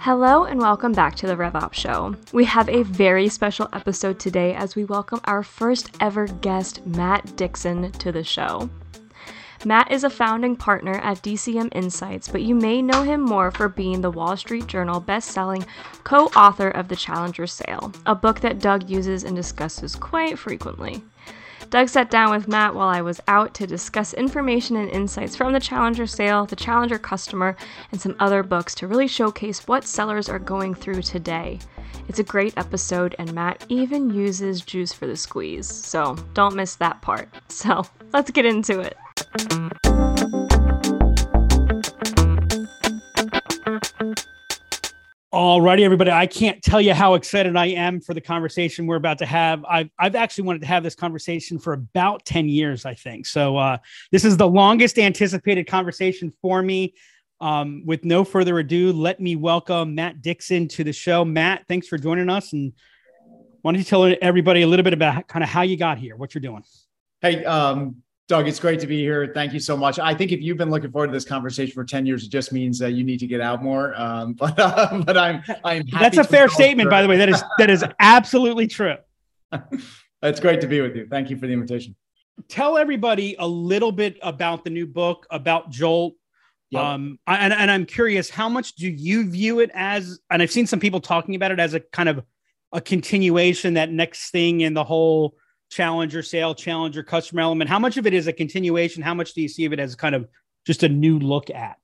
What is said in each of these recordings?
Hello and welcome back to the RevOps Show. We have a very special episode today as we welcome our first ever guest, Matt Dixon, to the show. Matt is a founding partner at DCM Insights, but you may know him more for being the Wall Street Journal best-selling co-author of The Challenger Sale, a book that Doug uses and discusses quite frequently. Doug sat down with Matt while I was out to discuss information and insights from the Challenger sale, the Challenger customer, and some other books to really showcase what sellers are going through today. It's a great episode, and Matt even uses juice for the squeeze, so don't miss that part. So let's get into it. Alrighty, everybody. I can't tell you how excited I am for the conversation we're about to have. I've, I've actually wanted to have this conversation for about 10 years, I think. So, uh, this is the longest anticipated conversation for me. Um, with no further ado, let me welcome Matt Dixon to the show. Matt, thanks for joining us. And why don't you tell everybody a little bit about kind of how you got here, what you're doing? Hey, um, Doug, it's great to be here. Thank you so much. I think if you've been looking forward to this conversation for 10 years, it just means that you need to get out more. Um, but uh, but I'm I'm That's a fair statement, by the way. That is that is absolutely true. It's great to be with you. Thank you for the invitation. Tell everybody a little bit about the new book, about Jolt. Yep. Um, and, and I'm curious, how much do you view it as? And I've seen some people talking about it as a kind of a continuation, that next thing in the whole challenger sale, challenger customer element? How much of it is a continuation? How much do you see of it as kind of just a new look at?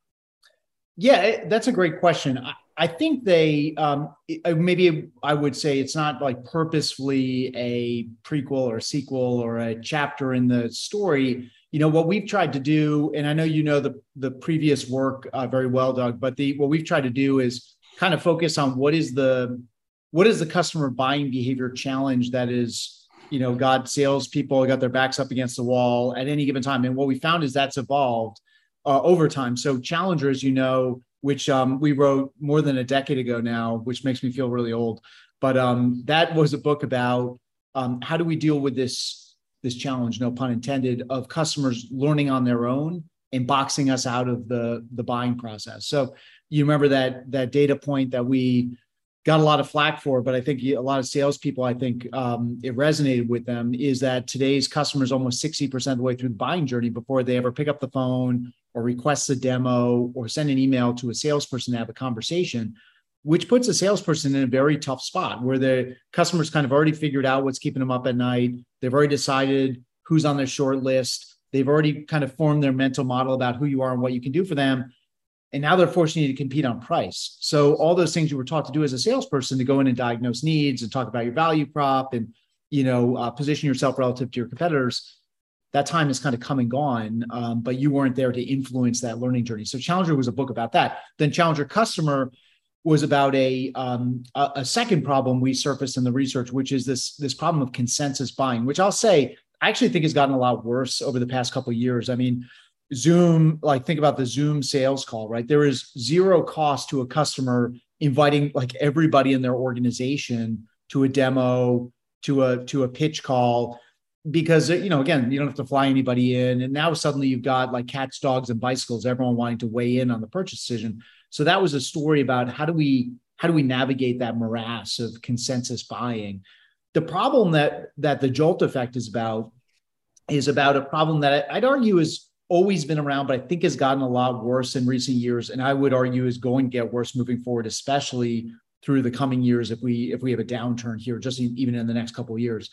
Yeah, that's a great question. I, I think they um, maybe I would say it's not like purposefully a prequel or a sequel or a chapter in the story. You know what we've tried to do, and I know you know the the previous work uh, very well, Doug. But the what we've tried to do is kind of focus on what is the what is the customer buying behavior challenge that is you know, got salespeople got their backs up against the wall at any given time. And what we found is that's evolved uh, over time. So Challengers, you know, which um, we wrote more than a decade ago now, which makes me feel really old. But um, that was a book about um, how do we deal with this this challenge, no pun intended, of customers learning on their own and boxing us out of the the buying process. So you remember that that data point that we got a lot of flack for, but I think a lot of salespeople, I think um, it resonated with them is that today's customers almost 60% of the way through the buying journey before they ever pick up the phone or request a demo or send an email to a salesperson to have a conversation, which puts a salesperson in a very tough spot where the customer's kind of already figured out what's keeping them up at night. They've already decided who's on their short list. They've already kind of formed their mental model about who you are and what you can do for them and now they're forcing you to compete on price. So all those things you were taught to do as a salesperson to go in and diagnose needs and talk about your value prop and you know uh, position yourself relative to your competitors. That time is kind of come and gone, um, but you weren't there to influence that learning journey. So Challenger was a book about that. Then Challenger Customer was about a, um, a, a second problem we surfaced in the research, which is this this problem of consensus buying, which I'll say I actually think has gotten a lot worse over the past couple years. I mean, Zoom, like think about the Zoom sales call, right? There is zero cost to a customer inviting like everybody in their organization to a demo, to a to a pitch call because you know again you don't have to fly anybody in. And now suddenly you've got like cats dogs and bicycles everyone wanting to weigh in on the purchase decision. So that was a story about how do we how do we navigate that morass of consensus buying? The problem that that the jolt effect is about is about a problem that i'd argue is always been around, but I think has gotten a lot worse in recent years. And I would argue is going to get worse moving forward, especially through the coming years if we if we have a downturn here, just even in the next couple of years.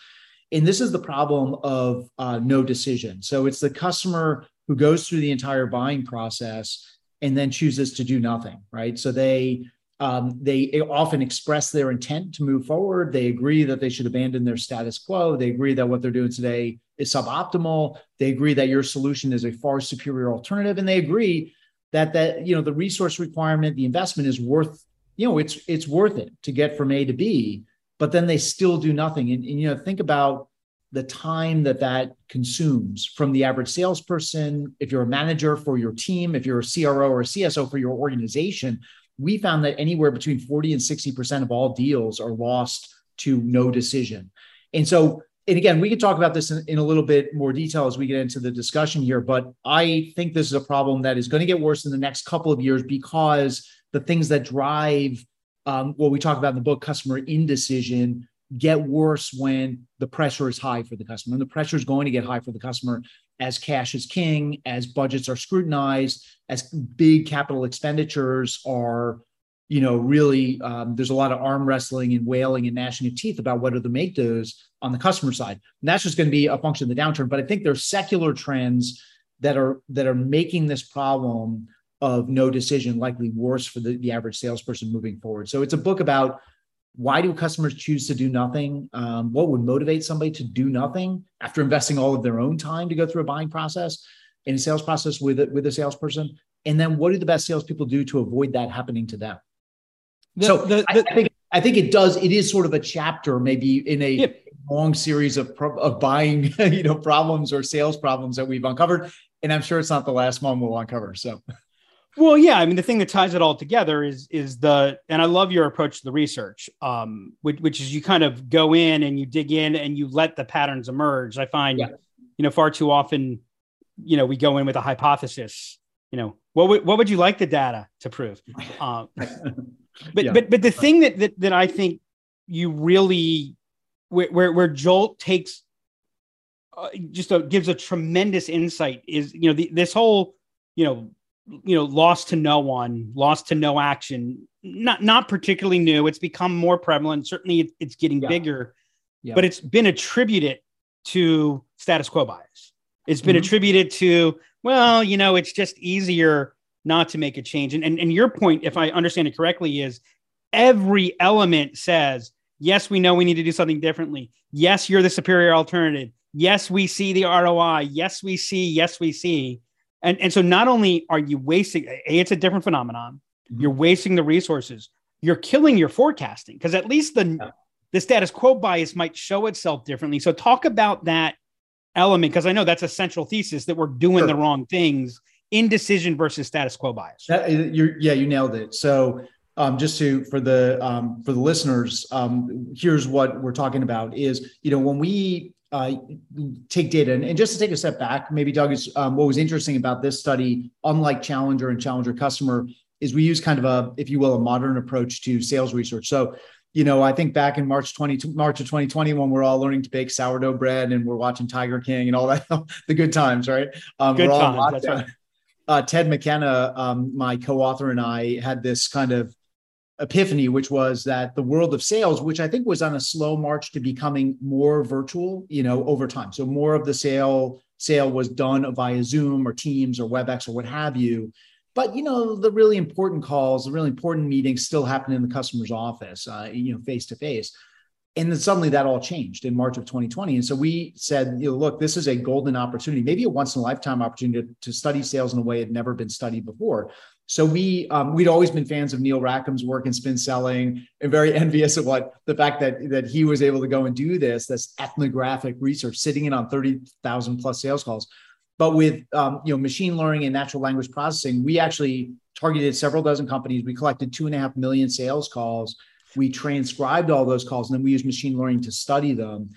And this is the problem of uh, no decision. So it's the customer who goes through the entire buying process and then chooses to do nothing, right? So they um, they often express their intent to move forward. They agree that they should abandon their status quo. They agree that what they're doing today is suboptimal. They agree that your solution is a far superior alternative, and they agree that that you know the resource requirement, the investment is worth you know it's it's worth it to get from A to B. But then they still do nothing, and, and you know think about the time that that consumes from the average salesperson. If you're a manager for your team, if you're a CRO or a CSO for your organization, we found that anywhere between 40 and 60% of all deals are lost to no decision. And so, and again, we could talk about this in, in, a little bit more detail as we get into the discussion here, but I think this is a problem that is going to get worse in the next couple of years because the things that drive um, what we talk about in the book, customer indecision, get worse when the pressure is high for the customer. And the pressure is going to get high for the customer as cash is king, as budgets are scrutinized, as big capital expenditures are, you know, really um, there's a lot of arm wrestling and wailing and gnashing of teeth about whether to make those on the customer side. And that's just going to be a function of the downturn. But I think there's secular trends that are that are making this problem of no decision likely worse for the, the average salesperson moving forward. So it's a book about why do customers choose to do nothing? Um, what would motivate somebody to do nothing after investing all of their own time to go through a buying process and a sales process with a, with a salesperson? And then what do the best salespeople do to avoid that happening to them? The, so the, the, I, I, think I think it does. It is sort of a chapter, maybe in a yeah. long series of of buying, you know, problems or sales problems that we've uncovered. And I'm sure it's not the last one we'll uncover. So well, yeah, I mean, the thing that ties it all together is is the, and I love your approach to the research, um, which, which is you kind of go in and you dig in and you let the patterns emerge. I find, yeah. you know, far too often, you know, we go in with a hypothesis. You know, what would what would you like the data to prove? Um, but yeah. but but the thing that that that I think you really where where, where Jolt takes uh, just a, gives a tremendous insight is you know the, this whole you know you know, lost to no one, lost to no action. Not not particularly new. It's become more prevalent. Certainly, it's getting yeah. bigger, yeah. but it's been attributed to status quo bias. It's been mm-hmm. attributed to well, you know, it's just easier not to make a change. And, and and your point, if I understand it correctly, is every element says yes, we know we need to do something differently. Yes, you're the superior alternative. Yes, we see the ROI. Yes, we see. Yes, we see and, and so not only are you wasting, A, it's a different phenomenon. Mm-hmm. You're wasting the resources. You're killing your forecasting because at least the, yeah. the status quo bias might show itself differently. So talk about that element because I know that's a central thesis that we're doing sure. the wrong things. Indecision versus status quo bias. That, you're, yeah, you nailed it. So um, just to for the um, for the listeners, um, here's what we're talking about: is you know when we uh, take data. And, and, just to take a step back, maybe Doug is um, what was interesting about this study, unlike Challenger and Challenger Customer, is we use kind of a, if you will, a modern approach to sales research. So, you know, I think back in March 20, March of 2020, when we're all learning to bake sourdough bread and we're watching Tiger King and all that, the good times, right? Um, good times. Right. Uh, Ted McKenna, um, my co-author, and I had this kind of epiphany, which was that the world of sales, which I think was on a slow march to becoming more virtual, you know, over time. So more of the sale sale was done via Zoom or Teams or WebEx or what have you. But you know, the really important calls, the really important meetings still happen in the customer's office, uh, you know, face to face. And then suddenly that all changed in March of 2020. And so we said, you know, look, this is a golden opportunity, maybe a once in a lifetime opportunity to, to study sales in a way it had never been studied before. So we um, we'd always been fans of Neil Rackham's work in spin selling, and very envious of what the fact that that he was able to go and do this, this ethnographic research, sitting in on thirty thousand plus sales calls. But with um, you know machine learning and natural language processing, we actually targeted several dozen companies. We collected two and a half million sales calls. We transcribed all those calls, and then we used machine learning to study them.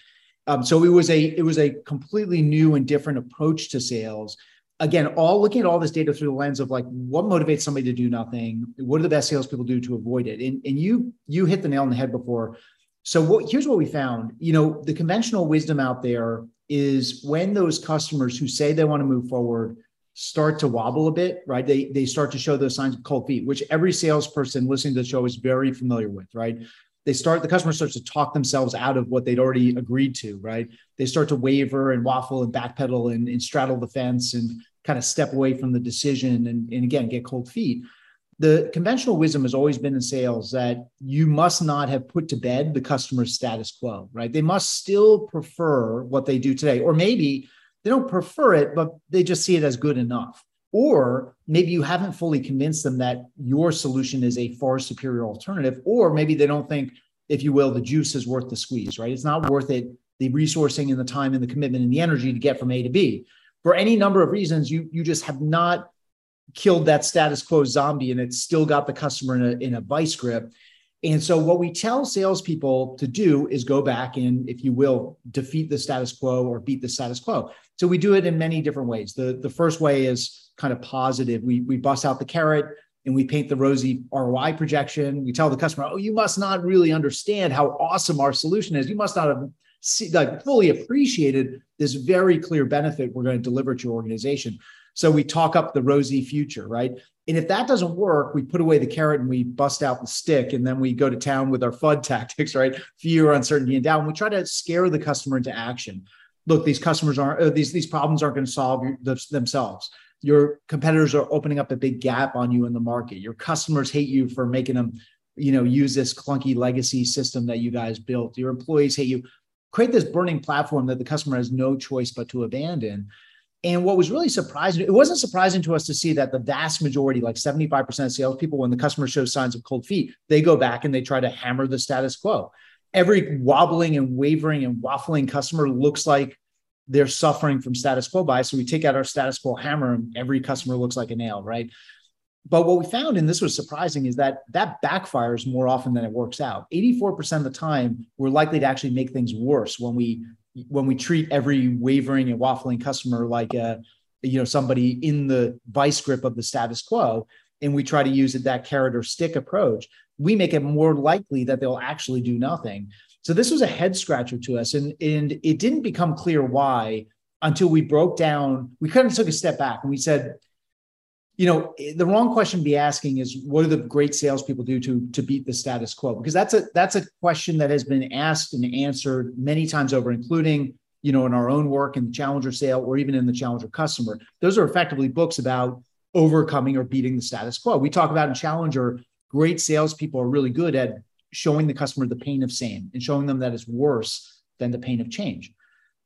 Um, so it was a it was a completely new and different approach to sales again, all looking at all this data through the lens of like what motivates somebody to do nothing, what do the best salespeople do to avoid it? And, and you you hit the nail on the head before. So what, here's what we found. You know, the conventional wisdom out there is when those customers who say they want to move forward start to wobble a bit, right? They they start to show those signs of cold feet, which every salesperson listening to the show is very familiar with, right? they start the customer starts to talk themselves out of what they'd already agreed to right they start to waver and waffle and backpedal and, and straddle the fence and kind of step away from the decision and, and again get cold feet. The conventional wisdom has always been in sales that you must not have put to bed the customer's status quo right? They must still prefer what they do today or maybe they don't prefer it but they just see it as good enough. Or maybe you haven't fully convinced them that your solution is a far superior alternative or maybe they don't think if you will the juice is worth the squeeze right? It's not worth it the resourcing and the time and the commitment and the energy to get from a to b for any number of reasons, you you just have not killed that status quo zombie, and it's still got the customer in a in a vice grip. And so, what we tell salespeople to do is go back and, if you will, defeat the status quo or beat the status quo. So we do it in many different ways. The the first way is kind of positive. We we bust out the carrot. and we paint the rosy ROI projection. We tell the customer, "Oh, you must not really understand how awesome our solution is. You must not have see, like fully appreciated this very clear benefit we're going to deliver to your organization." So we talk up the rosy future, right? And if that doesn't work, we put away the carrot and we bust out the stick, and then we go to town with our FUD tactics, right? Fear, uncertainty, and doubt. And we try to scare the customer into action. Look, these customers aren't uh, these these problems aren't going to solve themselves. Your competitors are opening up a big gap on you in the market. Your customers hate you for making them, you know, use this clunky legacy system that you guys built. Your employees hate you. Create this burning platform that the customer has no choice but to abandon. And what was really surprising, it wasn't surprising to us to see that the vast majority, like 75% of salespeople, when the customer shows signs of cold feet, they go back and they try to hammer the status quo. Every wobbling and wavering and waffling customer looks like they're suffering from status quo bias. So we take out our status quo hammer and every customer looks like a nail, right? But what we found, and this was surprising, is that that backfires more often than it works out. 84% of the time, we're likely to actually make things worse when we when we treat every wavering and waffling customer like a you know somebody in the vice grip of the status quo and we try to use it that carrot or stick approach we make it more likely that they'll actually do nothing so this was a head scratcher to us and and it didn't become clear why until we broke down we kind of took a step back and we said you know, eh, the wrong question to be asking is what do the great salespeople do to to beat the status quo? Because that's a that's a question that has been asked and answered many times over, including you know in our own work in the Challenger sale or even in the Challenger customer. Those are effectively books about overcoming or beating the status quo. We talk about in Challenger, great salespeople are really good at showing the customer the pain of same and showing them that it's worse than the pain of change.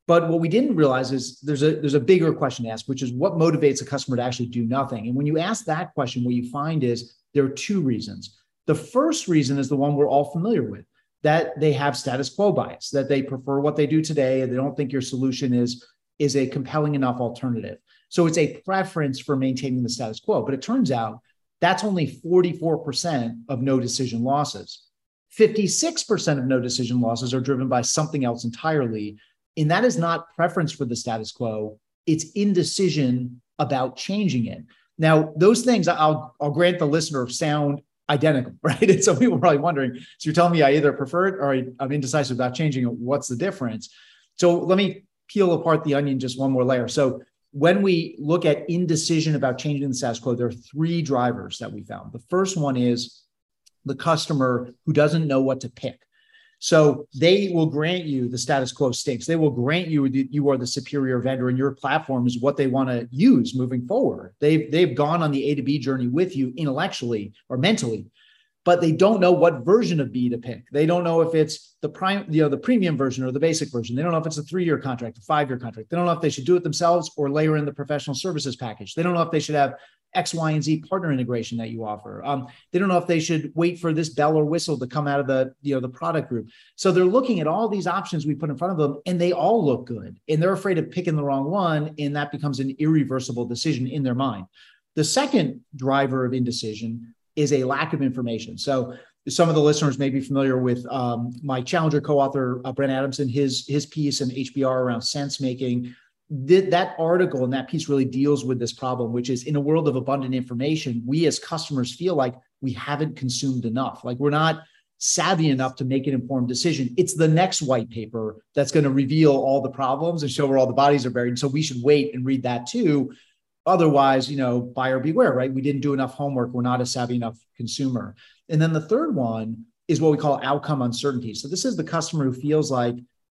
But what we didn't realize is there's a there's a bigger question to ask, which is what motivates a customer to actually do nothing. And when you ask that question, what you find is there are two reasons. The first reason is the one we're all familiar with that they have status quo bias, that they prefer what they do today and they don't think your solution is, is a compelling enough alternative. So it's a preference for maintaining the status quo. But it turns out that's only 44% of no decision losses. 56% of no decision losses are driven by something else entirely, and that is not preference for the status quo, it's indecision about changing it. Now, those things I'll, I'll grant the listener sound identical, right? And so people are probably wondering, so you're telling me I either prefer it or I, I'm indecisive about changing it. What's the difference? So let me peel apart the onion just one more layer. So when we look at indecision about changing the status quo, there are three drivers that we found. The first one is the customer who doesn't know what to pick. So they will grant you the status quo stinks. They will grant you that you are the superior vendor and your platform is what they want to use moving forward. They've they've gone on the A to B journey with you intellectually or mentally, but they don't know what version of B to pick. They don't know if it's the prime, you know, the premium version or the basic version. They don't know if it's a three-year contract, a five-year contract. They don't know if they should do it themselves or layer in the professional services package. They don't know if they should have X, Y, and Z partner integration that you offer. Um, they don't know if they should wait for this bell or whistle to come out of the you know the product group. So they're looking at all these options we put in front of them, and they all look good, and they're afraid of picking the wrong one, and that becomes an irreversible decision in their mind. The second driver of indecision is a lack of information. So some of the listeners may be familiar with um, my Challenger co-author uh, Brent Adamson, his his piece in HBR around sense making th- that article and that piece really deals with this problem, which is in a world of abundant information, we as customers feel like we haven't consumed enough. Like we're not savvy enough to make an informed decision. It's the next white paper that's going to reveal all the problems and show where all the bodies are buried. and So we should wait and read that too. Otherwise, you know, buyer beware, right? We didn't do enough homework. We're not a savvy enough consumer. And then the third one is what we call outcome uncertainty. So this is the customer who feels like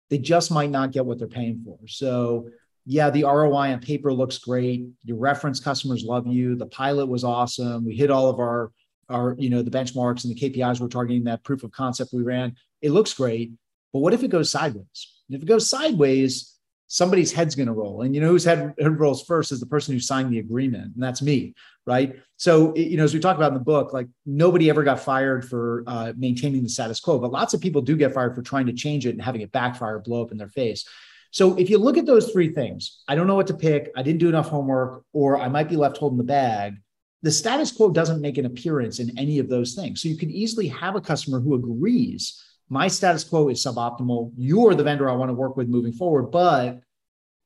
they just might not get what they're paying for. So yeah, the ROI on paper looks great. Your reference customers love you. The pilot was awesome. We hit all of our our you know the benchmarks and the KPIs we're targeting. That proof of concept we ran, it looks great. But what if it goes sideways? And if it goes sideways, somebody's head's going to roll. And you know whose head, head rolls first is the person who signed the agreement, and that's me, right? So you know, as we talk about in the book, like nobody ever got fired for uh, maintaining the status quo, but lots of people do get fired for trying to change it and having it backfire, blow up in their face. So if you look at those three things, I don't know what to pick, I didn't do enough homework, or I might be left holding the bag. The status quo doesn't make an appearance in any of those things. So you can easily have a customer who agrees my status quo is suboptimal. You're the vendor I want to work with moving forward, but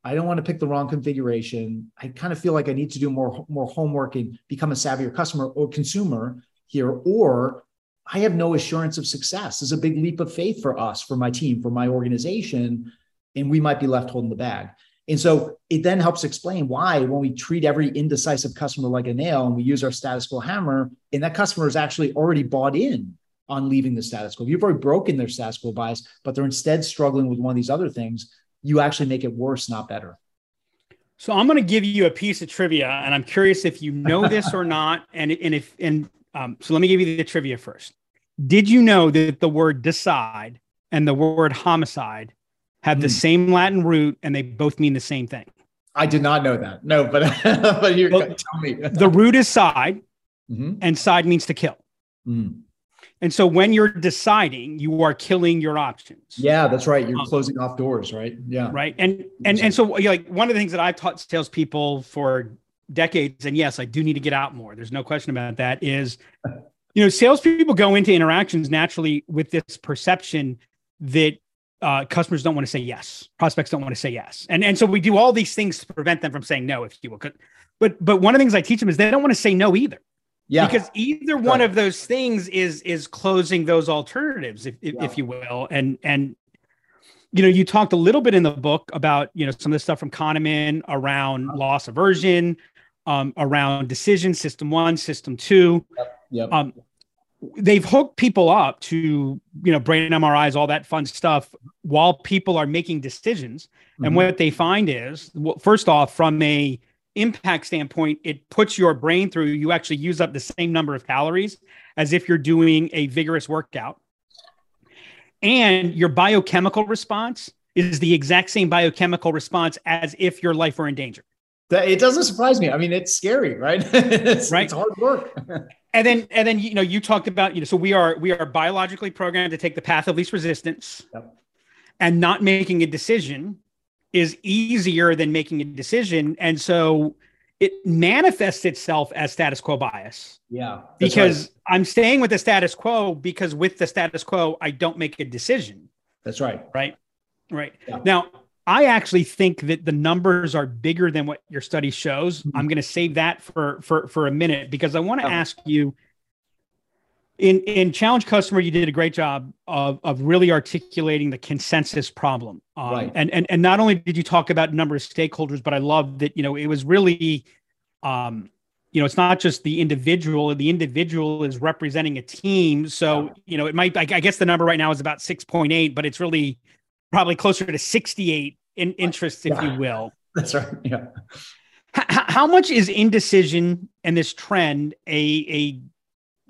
I don't want to pick the wrong configuration. I kind of feel like I need to do more more homework and become a savvier customer or consumer here, or I have no assurance of success. It's a big leap of faith for us, for my team, for my organization, and we might be left holding the bag. And so it then helps explain why, when we treat every indecisive customer like a nail and we use our status quo hammer, and that customer is actually already bought in on leaving the status quo. You've already broken their status quo bias, but they're instead struggling with one of these other things. You actually make it worse, not better. So I'm going to give you a piece of trivia, and I'm curious if you know this or not. And and if and um, so let me give you the trivia first. Did you know that the word decide and the word homicide have the hmm. same Latin root and they both mean the same thing? I did not know that. No, but but you well, tell me. the root is side, mm-hmm. and side means to kill. Mm. And so when you're deciding, you are killing your options. Yeah, that's right. You're um, closing off doors, right? Yeah. Right. And and and so like one of the things that I've taught salespeople for decades, and yes, I do need to get out more. There's no question about that. Is you know, salespeople go into interactions naturally with this perception that uh, customers don't want to say yes, prospects don't want to say yes, and and so we do all these things to prevent them from saying no, if you will. But but one of the things I teach them is they don't want to say no either. Yeah. Because either one right. of those things is is closing those alternatives, if if, yeah. if you will, and and you know, you talked a little bit in the book about you know some of the stuff from Kahneman around uh-huh. loss aversion, um, around decision system one, system two. Yep. yep. Um, they've hooked people up to you know brain MRIs, all that fun stuff, while people are making decisions. Mm-hmm. And what they find is, well, first off, from a impact standpoint, it puts your brain through. You actually use up the same number of calories as if you're doing a vigorous workout, and your biochemical response is the exact same biochemical response as if your life were in danger that it doesn't surprise me. I mean, it's scary, right? it's, right. It's hard work. and then, and then, you know, you talked about, you know, so we are, we are biologically programmed to take the path of least resistance yep. and not making a decision is easier than making a decision. And so it manifests itself as status quo bias. Yeah. Because right. I'm staying with the status quo because with the status quo, I don't make a decision. That's right. Right. Right. Yeah. Now, I actually think that the numbers are bigger than what your study shows. Mm-hmm. I'm going to save that for for for a minute because I want to ask you. In in challenge customer, you did a great job of of really articulating the consensus problem. Um, right. And and and not only did you talk about number of stakeholders, but I love that you know it was really, um, you know, it's not just the individual. The individual is representing a team. So you know, it might. I, guess the number right now is about six point eight, but it's really probably closer to 68 in interest, if you will. That's right. Yeah. H- how much is indecision and this trend a a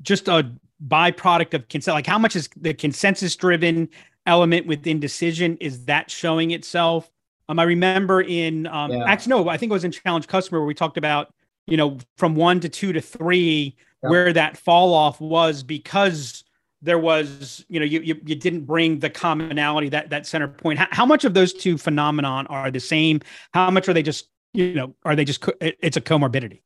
just a byproduct of consent? Like how much is the consensus driven element with indecision? Is that showing itself? Um, I remember in um, yeah. actually no, I think it was in Challenge Customer where we talked about you know from one to two to three yeah. where that fall off was because there was you know you, you, you didn't bring the commonality that that center point how, how, much of those two phenomenon are the same how much are they just you know are they just it's a comorbidity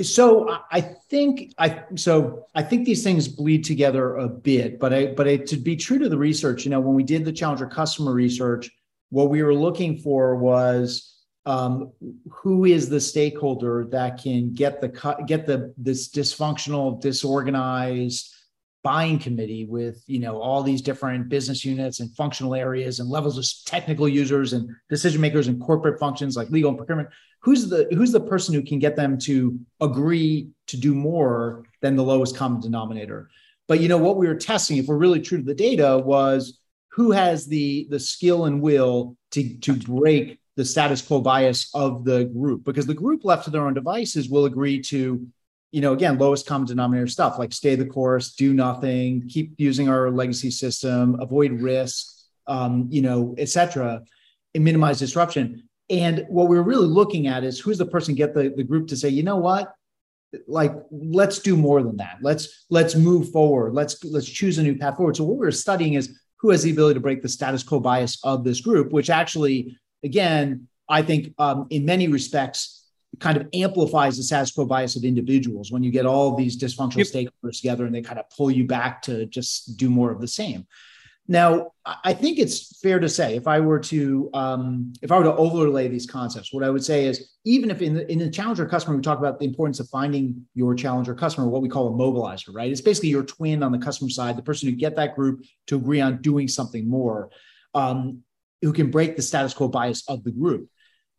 so i think i so i think these things bleed together a bit but i but I, to be true to the research you know when we did the challenger customer research what we were looking for was um, who is the stakeholder that can get the get the this dysfunctional disorganized buying committee with you know all these different business units and functional areas and levels of technical users and decision makers and corporate functions like legal and procurement. Who's the who's the person who can get them to agree to do more than the lowest common denominator? But you know what we were testing if we're really true to the data was who has the the skill and will to to break the status quo bias of the group? Because the group left to their own devices will agree to you know, again, lowest common denominator stuff like stay the course, do nothing, keep using our legacy system, avoid risk, um, you know, et cetera, and minimize disruption. And what we're really looking at is who's the person get the, the group to say, you know what, like let's do more than that. Let's let's move forward. Let's let's choose a new path forward. So what we're studying is who has the ability to break the status quo bias of this group, which actually, again, I think um, in many respects kind of amplifies the status quo bias of individuals when you get all these dysfunctional yep. stakeholders together and they kind of pull you back to just do more of the same. Now, I think it's fair to say if I were to um, if I were to overlay these concepts, what I would say is even if in the, in the challenger customer we talk about the importance of finding your challenger customer, what we call a mobilizer, right? It's basically your twin on the customer side, the person who get that group to agree on doing something more, um, who can break the status quo bias of the group.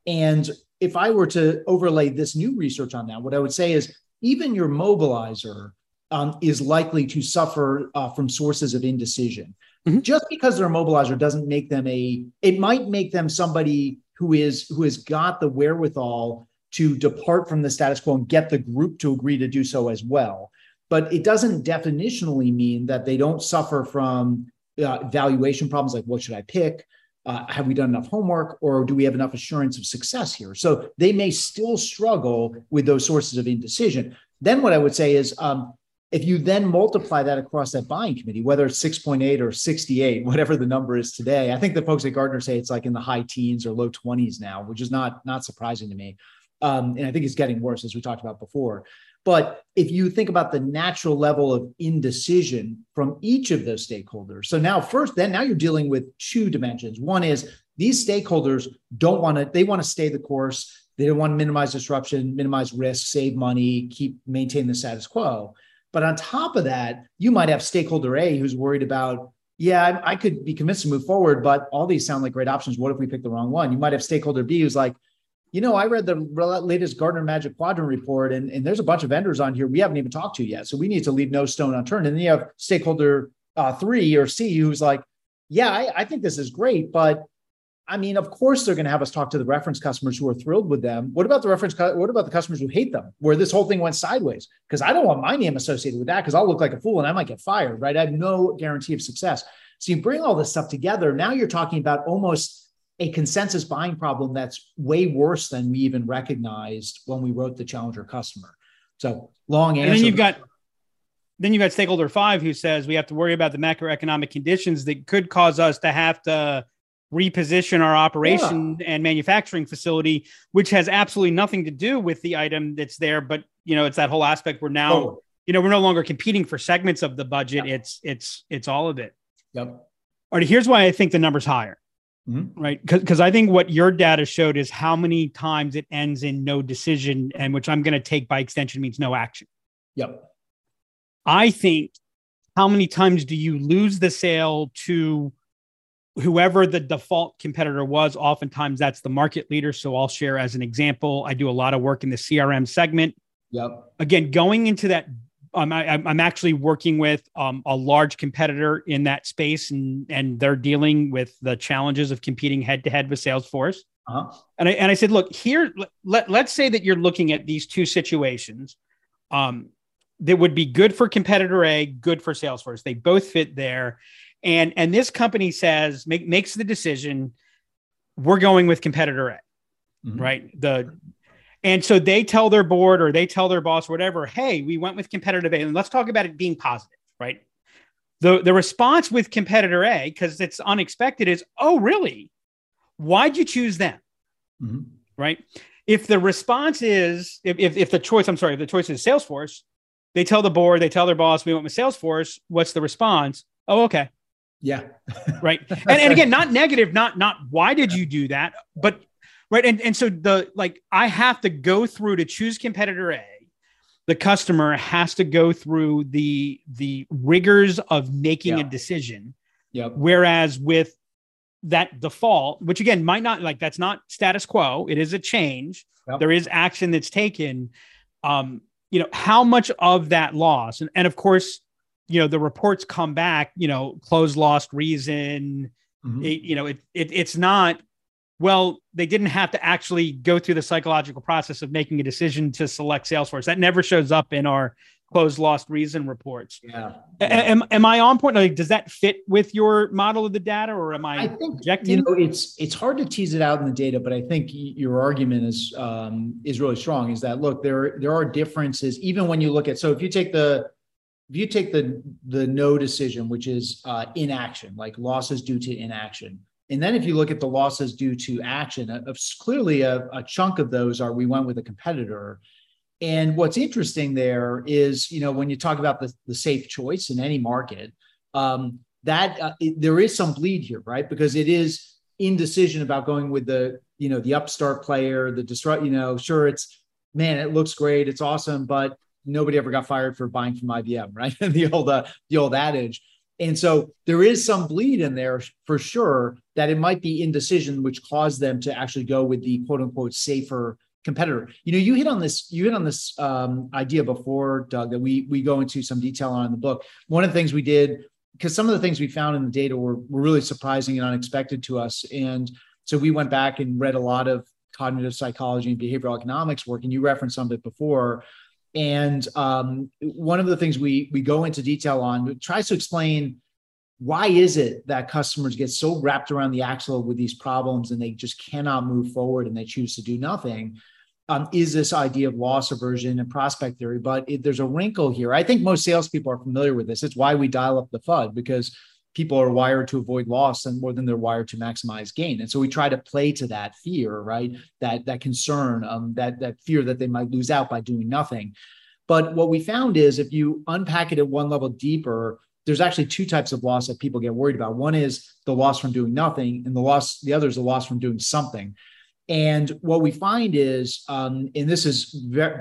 And if I were to overlay this new research on that, what I would say is even your mobilizer um, is likely to suffer uh, from sources of indecision. Mm-hmm. Just because they're a mobilizer doesn't make them a. It might make them somebody who is who has got the wherewithal to depart from the status quo and get the group to agree to do so as well. But it doesn't definitionally mean that they don't suffer from uh, valuation problems like what should I pick? Uh, have we done enough homework or do we have enough assurance of success here? So they may still struggle with those sources of indecision. Then what I would say is um, if you then multiply that across that buying committee, whether it's 6.8 or 68, whatever the number is today, I think the folks at Gartner say it's like in the high teens or low 20s now, which is not not surprising to me. Um, and I think it's getting worse, as we talked about before. But if you think about the natural level of indecision from each of those stakeholders, so now first, then now you're dealing with two dimensions. One is these stakeholders don't want to, they want to stay the course. They don't want to minimize disruption, minimize risk, save money, keep maintain the status quo. But on top of that, you might have stakeholder A who's worried about, yeah, I, I, could be convinced to move forward, but all these sound like great options. What if we pick the wrong one? You might have stakeholder B who's like, you know, I read the latest Gartner Magic Quadrant report, and, and there's a bunch of vendors on here we haven't even talked to yet. So we need to leave no stone unturned. And then you have stakeholder uh, three or C who's like, yeah, I, I think this is great, but I mean, of course, they're going to have us talk to the reference customers who are thrilled with them. What about the reference? What about the customers who hate them, where this whole thing went sideways? Because I don't want my name associated with that, because I'll look like a fool and I might get fired, right? I have no guarantee of success. So you bring all this stuff together. Now you're talking about almost a consensus buying problem that's way worse than we even recognized when we wrote the challenger customer. So long answer. And then you've got then you've got stakeholder five who says we have to worry about the macroeconomic conditions that could cause us to have to reposition our operation yeah. and manufacturing facility, which has absolutely nothing to do with the item that's there. But you know, it's that whole aspect where now, oh. you know, we're no longer competing for segments of the budget. Yeah. It's it's it's all of it. Yep. All right. Here's why I think the number's higher. Mm-hmm. Right. Because I think what your data showed is how many times it ends in no decision, and which I'm going to take by extension means no action. Yep. I think how many times do you lose the sale to whoever the default competitor was, oftentimes that's the market leader. So I'll share as an example. I do a lot of work in the CRM segment. Yep. Again, going into that, um, I, am actually working with um, a large competitor in that space, and and they're dealing with the challenges of competing head to head with Salesforce. Uh-huh. And I and I said, look here. Let let's say that you're looking at these two situations. Um, that would be good for competitor A, good for Salesforce. They both fit there and and this company says make, makes the decision we're going with competitor A, mm-hmm. right? The and so they tell their board or they tell their boss whatever, hey, we went with competitor A, and let's talk about it being positive, right? The the response with competitor A because it's unexpected is, oh really? Why'd you choose them? Mm-hmm. Right? If the response is if, if if the choice, I'm sorry, if the choice is Salesforce, they tell the board, they tell their boss, we went with Salesforce. What's the response? Oh, okay. Yeah. right. And, and again, not negative, not not why did you do that, but right. And and so the like I have to go through to choose competitor A. The customer has to go through the the rigors of making yeah. a decision. Yep. Whereas with that default, which again might not like that's not status quo, it is a change. Yep. There is action that's taken. Um, you know, how much of that loss, and, and of course, you know the reports come back you know close lost reason mm-hmm. it, you know it, it it's not well they didn't have to actually go through the psychological process of making a decision to select salesforce. That never shows up in our closed lost reason reports. Yeah, Am, am i on point? Like does that fit with your model of the data or am i, I think projecting? you know it's it's hard to tease it out in the data but i think your argument is um is really strong is that look there there are differences even when you look at so if you take the if you take the the no decision, which is uh, inaction, like losses due to inaction, and then if you look at the losses due to action, uh, clearly a, a, chunk of those are we went with a competitor. And what's interesting there is, you know, when you talk about the, the safe choice in any market, um, that uh, it, there is some bleed here, right? Because it is indecision about going with the you know the upstart player, the disrupt. You know, sure, it's man, it looks great, it's awesome, but nobody ever got fired for buying from IBM, right? the old uh, the old adage. And so there is some bleed in there for sure that it might be indecision, which caused them to actually go with the quote unquote safer competitor. You know, you hit on this, you hit on this um, idea before, Doug, that we we go into some detail on in the book. One of the things we did, because some of the things we found in the data were, were really surprising and unexpected to us. And so we went back and read a lot of cognitive psychology and behavioral economics work, and you referenced some of it before. And um, one of the things we we go into detail on tries to explain why is it that customers get so wrapped around the axle with these problems and they just cannot move forward and they choose to do nothing um, is this idea of loss aversion and prospect theory. But it, there's a wrinkle here. I think most salespeople are familiar with this. It's why we dial up the fud because people are wired to avoid loss and more than they're wired to maximize gain and so we try to play to that fear right that that concern um, that that fear that they might lose out by doing nothing but what we found is if you unpack it at one level deeper there's actually two types of loss that people get worried about. One is the loss from doing nothing, and the loss, the other is the loss from doing something. And what we find is, um, and this is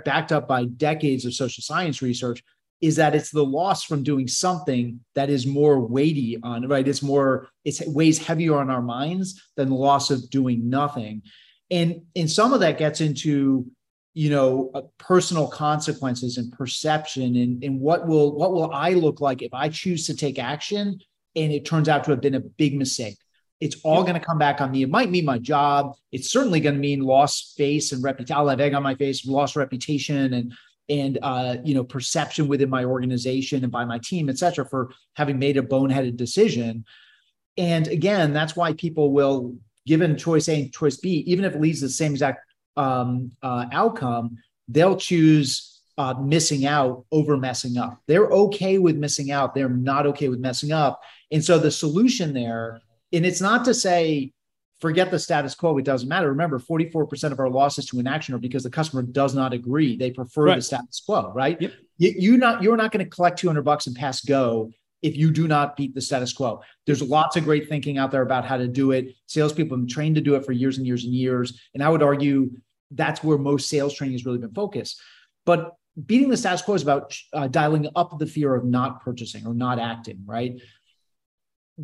backed up by decades of social science research, is that it's the loss from doing something that is more weighty on, right? It's more, it weighs heavier on our minds than the loss of doing nothing. And, and some of that gets into you know uh, personal consequences and perception and, and what will what will i look like if i choose to take action and it turns out to have been a big mistake it's all going to come back on me it might mean my job it's certainly going to mean lost face and reputation i'll have egg on my face lost reputation and and uh, you know perception within my organization and by my team et cetera for having made a boneheaded decision and again that's why people will given choice a and choice b even if it leads to the same exact um, uh, outcome, they'll choose uh, missing out over messing up. They're okay with missing out. They're not okay with messing up. And so the solution there, and it's not to say forget the status quo, it doesn't matter. Remember, 44% of our losses to inaction are because the customer does not agree. They prefer right. the status quo, right? Yep. You, you're not you're not going to collect 200 bucks and pass go if you do not beat the status quo. There's lots of great thinking out there about how to do it. Salespeople have been trained to do it for years and years and years. And I would argue that's where most sales training has really been focused. But beating the status quo is about uh, dialing up the fear of not purchasing or not acting, right?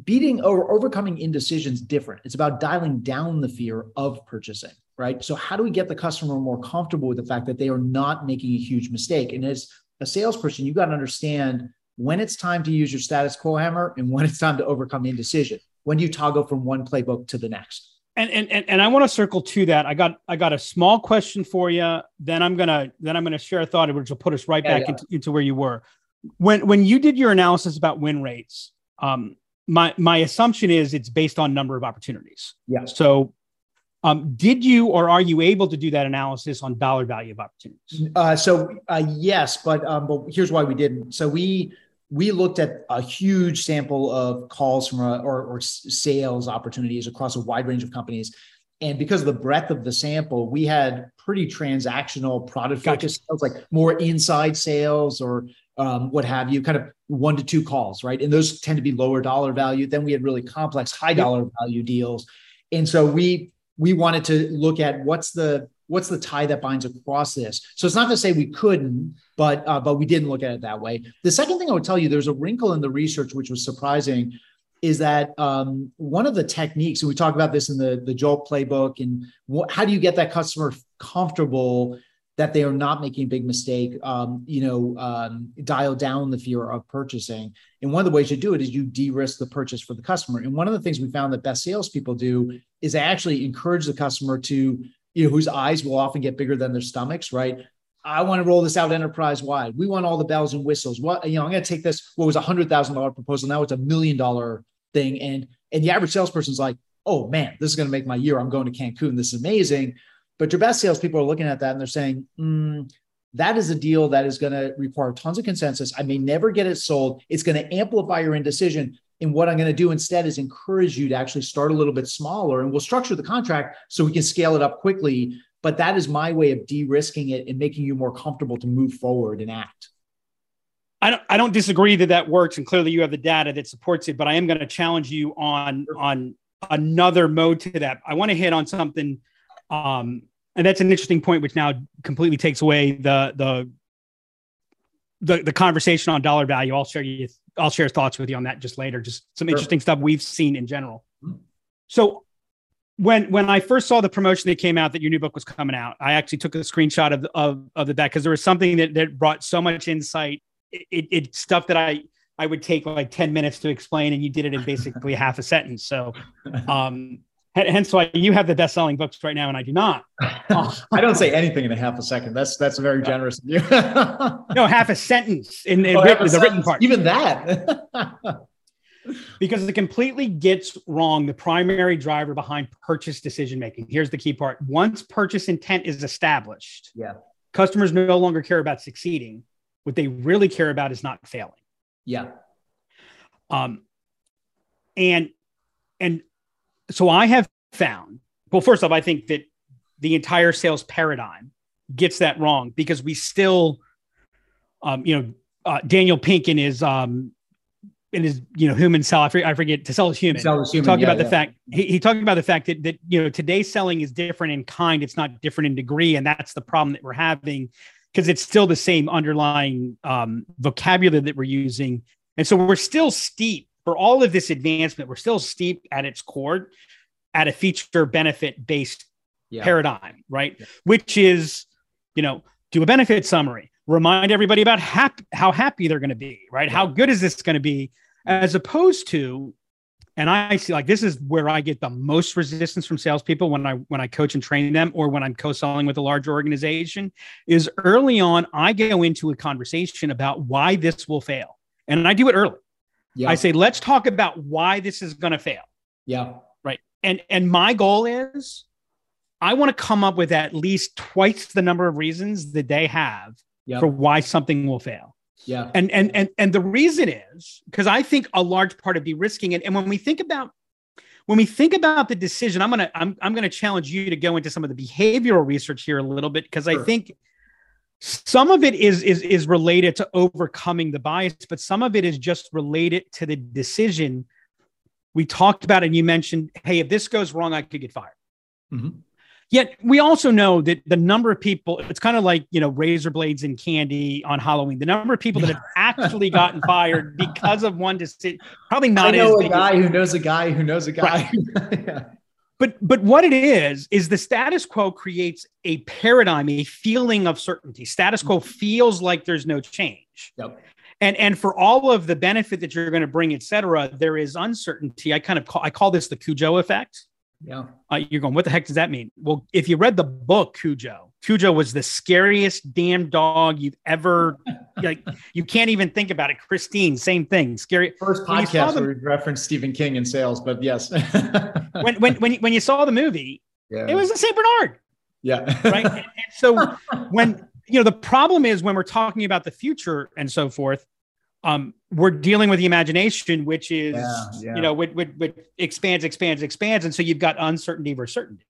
Beating or overcoming indecision is different. It's about dialing down the fear of purchasing, right? So, how do we get the customer more comfortable with the fact that they are not making a huge mistake? And as a salesperson, you've got to understand when it's time to use your status quo hammer and when it's time to overcome indecision. When do you toggle from one playbook to the next and and and I want to circle to that. I got I got a small question for you. Then I'm gonna then I'm gonna share a thought, which will put us right yeah, back yeah. Into, into where you were. When when you did your analysis about win rates, um, my my assumption is it's based on number of opportunities. Yeah. So, um, did you or are you able to do that analysis on dollar value of opportunities? Uh, so uh, yes, but um, but here's why we didn't. So we we looked at a huge sample of calls from a, or, or sales opportunities across a wide range of companies. And because of the breadth of the sample, we had pretty transactional product focused sales, like more inside sales or um, what have you, kind of one to two calls, right? And those tend to be lower dollar value. Then we had really complex, high dollar value deals. And so we we wanted to look at what's the what's the tie that binds across this. So it's not to say we couldn't, but uh, but we didn't look at it that way. The second thing I would tell you, there's a wrinkle in the research which was surprising, is that um, one of the techniques, and we talk about this in the the Jolt playbook, and what, how do you get that customer comfortable that they are not making a big mistake? Um, you know, um, dial down the fear of purchasing, and one of the ways you do it is you de-risk the purchase for the customer. And one of the things we found that best salespeople do is they actually encourage the customer to you know, whose eyes will often get bigger than their stomachs, right? I want to roll this out enterprise wide. We want all the bells and whistles. What you know, I'm going to take this. What was a hundred thousand dollar proposal? Now it's a million dollar thing, and and the average salesperson's like, oh man, this is going to make my year. I'm going to Cancun. This is amazing. But your best salespeople are looking at that and they're saying, mm, that is a deal that is going to require tons of consensus. I may never get it sold. It's going to amplify your indecision. And what I'm going to do instead is encourage you to actually start a little bit smaller and we'll structure the contract so we can scale it up quickly but that is my way of de-risking it and making you more comfortable to move forward and act I don't, I don't disagree that that works, and clearly you have the data that supports it. But I am going to challenge you on on another mode to that. I want to hit on something, um, and that's an interesting point, which now completely takes away the the the, the conversation on dollar value. I'll share you. I'll share thoughts with you on that just later. Just some sure. interesting stuff we've seen in general. Mm-hmm. So when when I first saw the promotion that came out that your new book was coming out, I actually took a screenshot of of, of the back because there was something that, that brought so much insight. It, it, it, stuff that I I would take like ten minutes to explain, and you did it in basically half a sentence. So, um, hence why you have the best selling books right now, and I do not. I don't say anything in a half a second. That's that's very generous of you. no, half a sentence in, in oh, written, the written part. Even that because it completely gets wrong the primary driver behind purchase decision making. Here's the key part. Once purchase intent is established, yeah. Customers no longer care about succeeding. What they really care about is not failing. Yeah. Um and and so I have found, well first off I think that the entire sales paradigm gets that wrong because we still um you know uh, Daniel Pink in his um, in his you know human cell I forget, I forget to sell as human. Sell as human. Talking yeah, about yeah. the fact he, he talked about the fact that that you know today's selling is different in kind. It's not different in degree, and that's the problem that we're having because it's still the same underlying um, vocabulary that we're using, and so we're still steep for all of this advancement. We're still steep at its core at a feature benefit based yeah. paradigm, right? Which is you know do a benefit summary remind everybody about hap- how happy they're going to be, right? How good is this going to be? As opposed to, and I see like this is where I get the most resistance from salespeople when I when I coach and train them, or when I'm co-selling with a larger organization, is early on I go into a conversation about why this will fail, and I do it early. Yeah. I say, let's talk about why this is going to fail. Yeah. Right. And and my goal is I want to come up with at least twice the number of reasons that they have yep. for why something will fail. Yeah. And and and and the reason is because I think a large part of de-risking it, and when we think about when we think about the decision, I'm gonna I'm I'm gonna challenge you to go into some of the behavioral research here a little bit because sure. I think some of it is is is related to overcoming the bias, but some of it is just related to the decision. We talked about it, and you mentioned, hey, if this goes wrong, I could get fired. Mm-hmm. Yet we also know that the number of people, it's kind of like, you know, razor blades and candy on Halloween. The number of people that have actually gotten fired because of one decision, probably not. I know a guy who knows a guy who knows a guy. Right. yeah. But but what it is is the status quo creates a paradigm, a feeling of certainty. Status quo feels like there's no change. Yep. And and for all of the benefit that you're going to bring, et cetera, there is uncertainty. I kind of call I call this the Cujo effect. Yeah. Uh, you're going, what the heck does that mean? Well, if you read the book Cujo, Cujo was the scariest damn dog you've ever like. You can't even think about it. Christine, same thing. Scary. First podcast where we referenced Stephen King in sales, but yes. when when when you, when you saw the movie, yeah. it was a Saint Bernard. Yeah. right. And, and so when you know the problem is when we're talking about the future and so forth, um, we're dealing with the imagination, which is, yeah, yeah. you know, which, which, which, expands, expands, expands. And so you've got uncertainty versus certainty.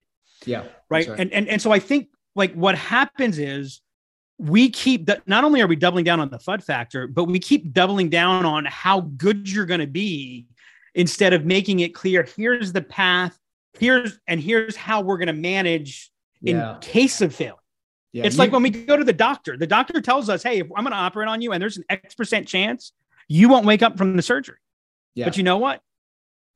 Yeah. Right? right. And, and, and so I think like what happens is we keep, not only are we doubling down on the FUD factor, but we keep doubling down on how good you're going to be instead of making it clear, here's the path, here's, and here's how we're going to manage yeah. in case of failure. Yeah, it's you, like when we go to the doctor, the doctor tells us, Hey, I'm going to operate on you, and there's an X percent chance you won't wake up from the surgery. Yeah. But you know what?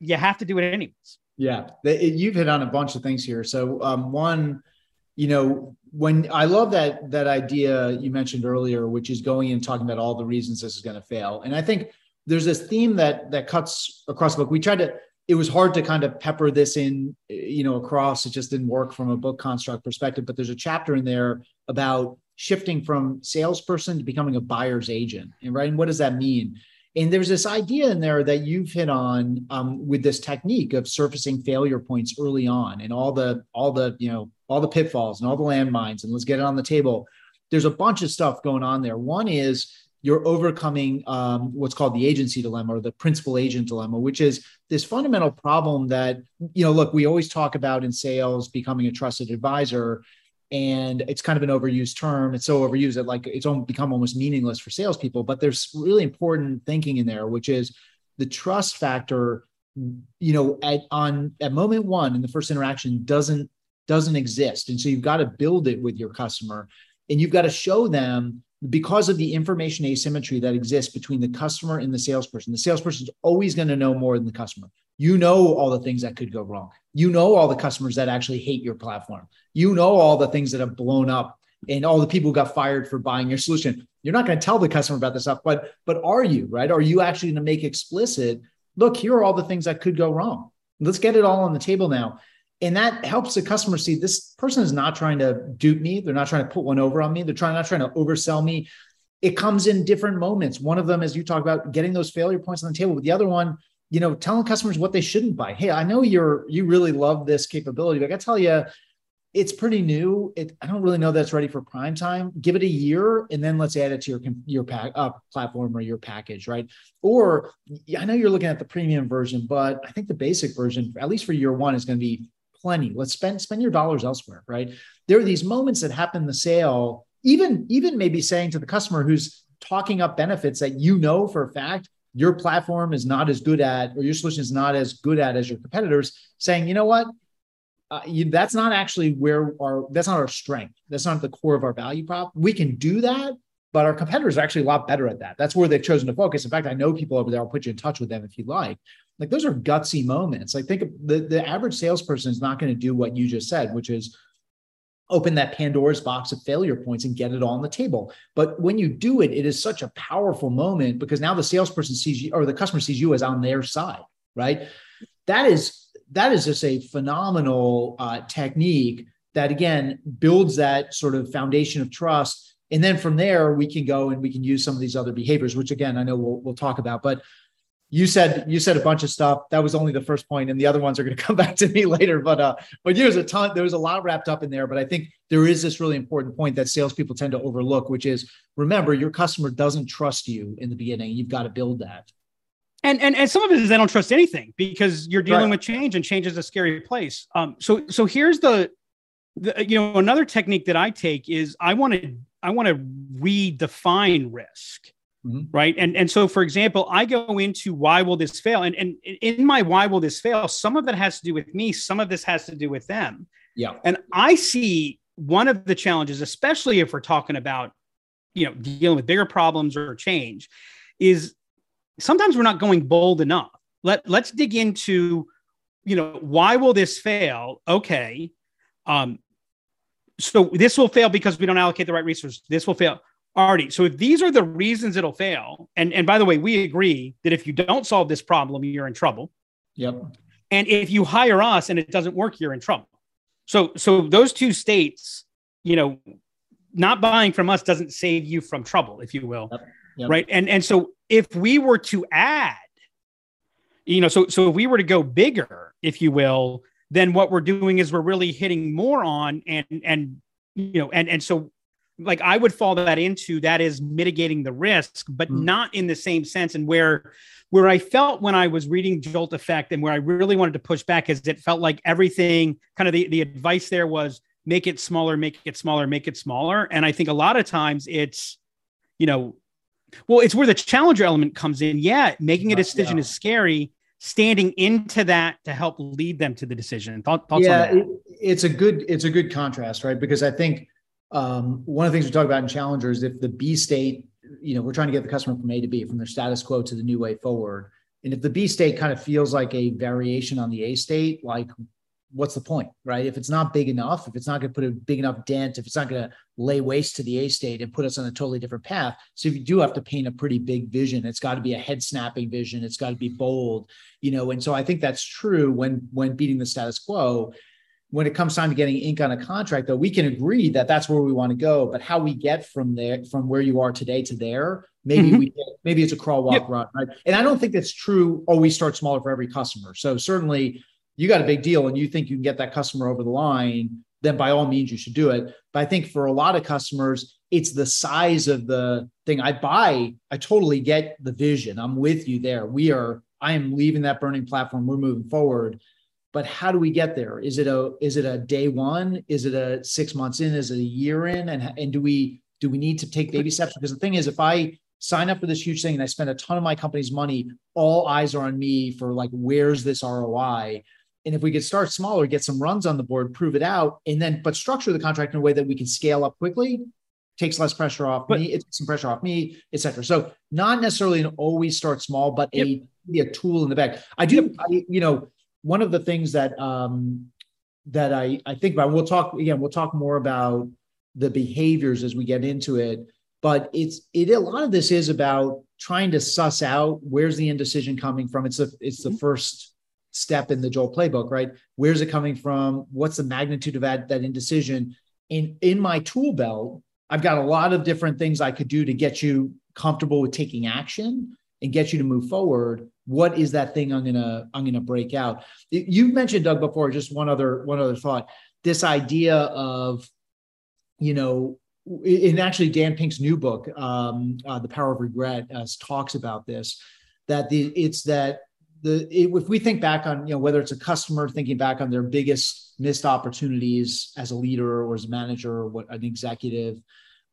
You have to do it anyways. Yeah. You've hit on a bunch of things here. So, um, one, you know, when I love that that idea you mentioned earlier, which is going and talking about all the reasons this is going to fail. And I think there's this theme that that cuts across the book. We tried to it was hard to kind of pepper this in, you know, across. It just didn't work from a book construct perspective. But there's a chapter in there about shifting from salesperson to becoming a buyer's agent. And right, and what does that mean? And there's this idea in there that you've hit on um, with this technique of surfacing failure points early on, and all the all the you know all the pitfalls and all the landmines, and let's get it on the table. There's a bunch of stuff going on there. One is you're overcoming um, what's called the agency dilemma or the principal agent dilemma, which is this fundamental problem that, you know, look, we always talk about in sales becoming a trusted advisor. and it's kind of an overused term. It's so overused that like it's become almost meaningless for salespeople. But there's really important thinking in there, which is the trust factor. You know, at on at moment one in the first interaction doesn't doesn't exist, and so you've got to build it with your customer, and you've got to show them because of the information asymmetry that exists between the customer and the salesperson. The salesperson is always going to know more than the customer. You know all the things that could go wrong. You know all the customers that actually hate your platform. You know all the things that have blown up and all the people who got fired for buying your solution. You're not going to tell the customer about this stuff, but but are you, right? Are you actually going to make explicit, look, here are all the things that could go wrong. Let's get it all on the table now. And that helps the customer see this person is not trying to dupe me. They're not trying to put one over on me. They're trying not trying to oversell me. It comes in different moments. One of them, as you talk about, getting those failure points on the table. But the other one, you know, telling customers what they shouldn't buy. Hey, I know you're you really love this capability, but I got to tell you, it's pretty new. It, I don't really know that's ready for prime time. Give it a year, and then let's add it to your your pack, uh, platform or your package, right? Or I know you're looking at the premium version, but I think the basic version, at least for year one, is going to be plenty. Let's spend spend your dollars elsewhere, right? There are these moments that happen in the sale. Even even maybe saying to the customer who's talking up benefits that you know for a fact your platform is not as good at, or your solution is not as good at as your competitors, saying, you know what, uh, you, that's not actually where our that's not our strength. That's not the core of our value prop. We can do that, but our competitors are actually a lot better at that. That's where they've chosen to focus. In fact, I know people over there. I'll put you in touch with them if you like. Like those are gutsy moments. Like think the the average salesperson is not going to do what you just said, which is open that Pandora's box of failure points and get it all on the table. But when you do it, it is such a powerful moment because now the salesperson sees you or the customer sees you as on their side, right? That is that is just a phenomenal uh, technique that again builds that sort of foundation of trust. And then from there, we can go and we can use some of these other behaviors, which again I know we'll we'll talk about. But you said you said a bunch of stuff. That was only the first point, and the other ones are going to come back to me later. But uh, but there's a ton. There was a lot wrapped up in there. But I think there is this really important point that salespeople tend to overlook, which is remember your customer doesn't trust you in the beginning. You've got to build that. And and and some of it is they don't trust anything because you're dealing right. with change, and change is a scary place. Um. So so here's the, the you know another technique that I take is I want to I want to redefine risk. Mm-hmm. Right. And and so for example, I go into why will this fail? And and in my why will this fail, some of it has to do with me, some of this has to do with them. Yeah. And I see one of the challenges, especially if we're talking about, you know, dealing with bigger problems or change, is sometimes we're not going bold enough. Let let's dig into, you know, why will this fail? Okay. Um, so this will fail because we don't allocate the right resources. This will fail. Artie, so if these are the reasons it'll fail, and and by the way, we agree that if you don't solve this problem, you're in trouble. Yep. And if you hire us and it doesn't work, you're in trouble. So so those two states, you know, not buying from us doesn't save you from trouble, if you will. Yep. Yep. Right. And and so if we were to add, you know, so so if we were to go bigger, if you will, then what we're doing is we're really hitting more on and and you know and and so like I would fall that into that is mitigating the risk, but mm. not in the same sense. And where where I felt when I was reading Jolt Effect and where I really wanted to push back is it felt like everything kind of the, the advice there was make it smaller, make it smaller, make it smaller. And I think a lot of times it's, you know, well, it's where the challenger element comes in. Yeah, making a decision yeah. is scary. Standing into that to help lead them to the decision. Thought, thoughts yeah, it, it's a good it's a good contrast, right? Because I think um, one of the things we talk about in challengers, is if the B state, you know, we're trying to get the customer from A to B, from their status quo to the new way forward. And if the B state kind of feels like a variation on the A state, like what's the point, right? If it's not big enough, if it's not going to put a big enough dent, if it's not going to lay waste to the A state and put us on a totally different path. So if you do have to paint a pretty big vision, it's got to be a head snapping vision. It's got to be bold, you know. And so I think that's true when when beating the status quo when it comes time to getting ink on a contract, though, we can agree that that's where we want to go. But how we get from there, from where you are today to there, maybe mm-hmm. we maybe it's a crawl, walk, yep. run, right? And I don't think that's true. Always start smaller for every customer. So certainly, you got a big deal, and you think you can get that customer over the line, then by all means you should do it. But I think for a lot of customers, it's the size of the thing I buy. I totally get the vision. I'm with you there. We are. I am leaving that burning platform. We're moving forward but how do we get there? Is it a is it a day one? Is it a six months in? Is it a year in? And and do we do we need to take baby steps? Because the thing is, if I sign up for this huge thing and I spend a ton of my company's money, all eyes are on me for like, where's this ROI? And if we could start smaller, get some runs on the board, prove it out, and then but structure the contract in a way that we can scale up quickly, takes less pressure off but, me, it takes some pressure off me, etc. So not necessarily an always start small, but yep. a a tool in the bag. I do, I, you know, one of the things that um that I I think about. We'll talk again. We'll talk more about the behaviors as we get into it but it's it a lot of this is about trying to suss out where's the indecision coming from it's a it's the mm-hmm. first step in the JOLT playbook right where's it coming from what's the magnitude of that that indecision in in my tool belt i've got a lot of different things i could do to get you comfortable with taking action and get you to move forward what is that thing i'm gonna i'm gonna break out you mentioned doug before just one other one other thought this idea of you know in actually Dan Pink's new book, um, uh, "The Power of Regret," uh, talks about this. That the it's that the if we think back on you know whether it's a customer thinking back on their biggest missed opportunities as a leader or as a manager or what an executive,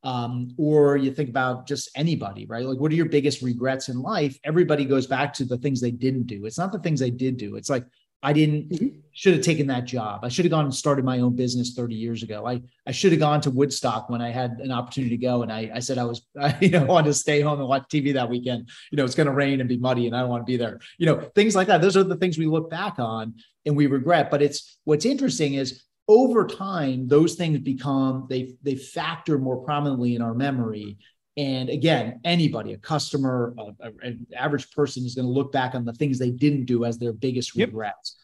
um, or you think about just anybody, right? Like, what are your biggest regrets in life? Everybody goes back to the things they didn't do. It's not the things they did do. It's like I didn't mm-hmm. should have taken that job. I should have gone and started my own business 30 years ago. I, I should have gone to Woodstock when I had an opportunity to go. And I, I said I was, I, you know, wanted to stay home and watch TV that weekend. You know, it's going to rain and be muddy and I don't want to be there. You know, things like that. Those are the things we look back on and we regret. But it's what's interesting is over time, those things become they they factor more prominently in our memory. And again, anybody, a customer, a, a, an average person is going to look back on the things they didn't do as their biggest yep. regrets.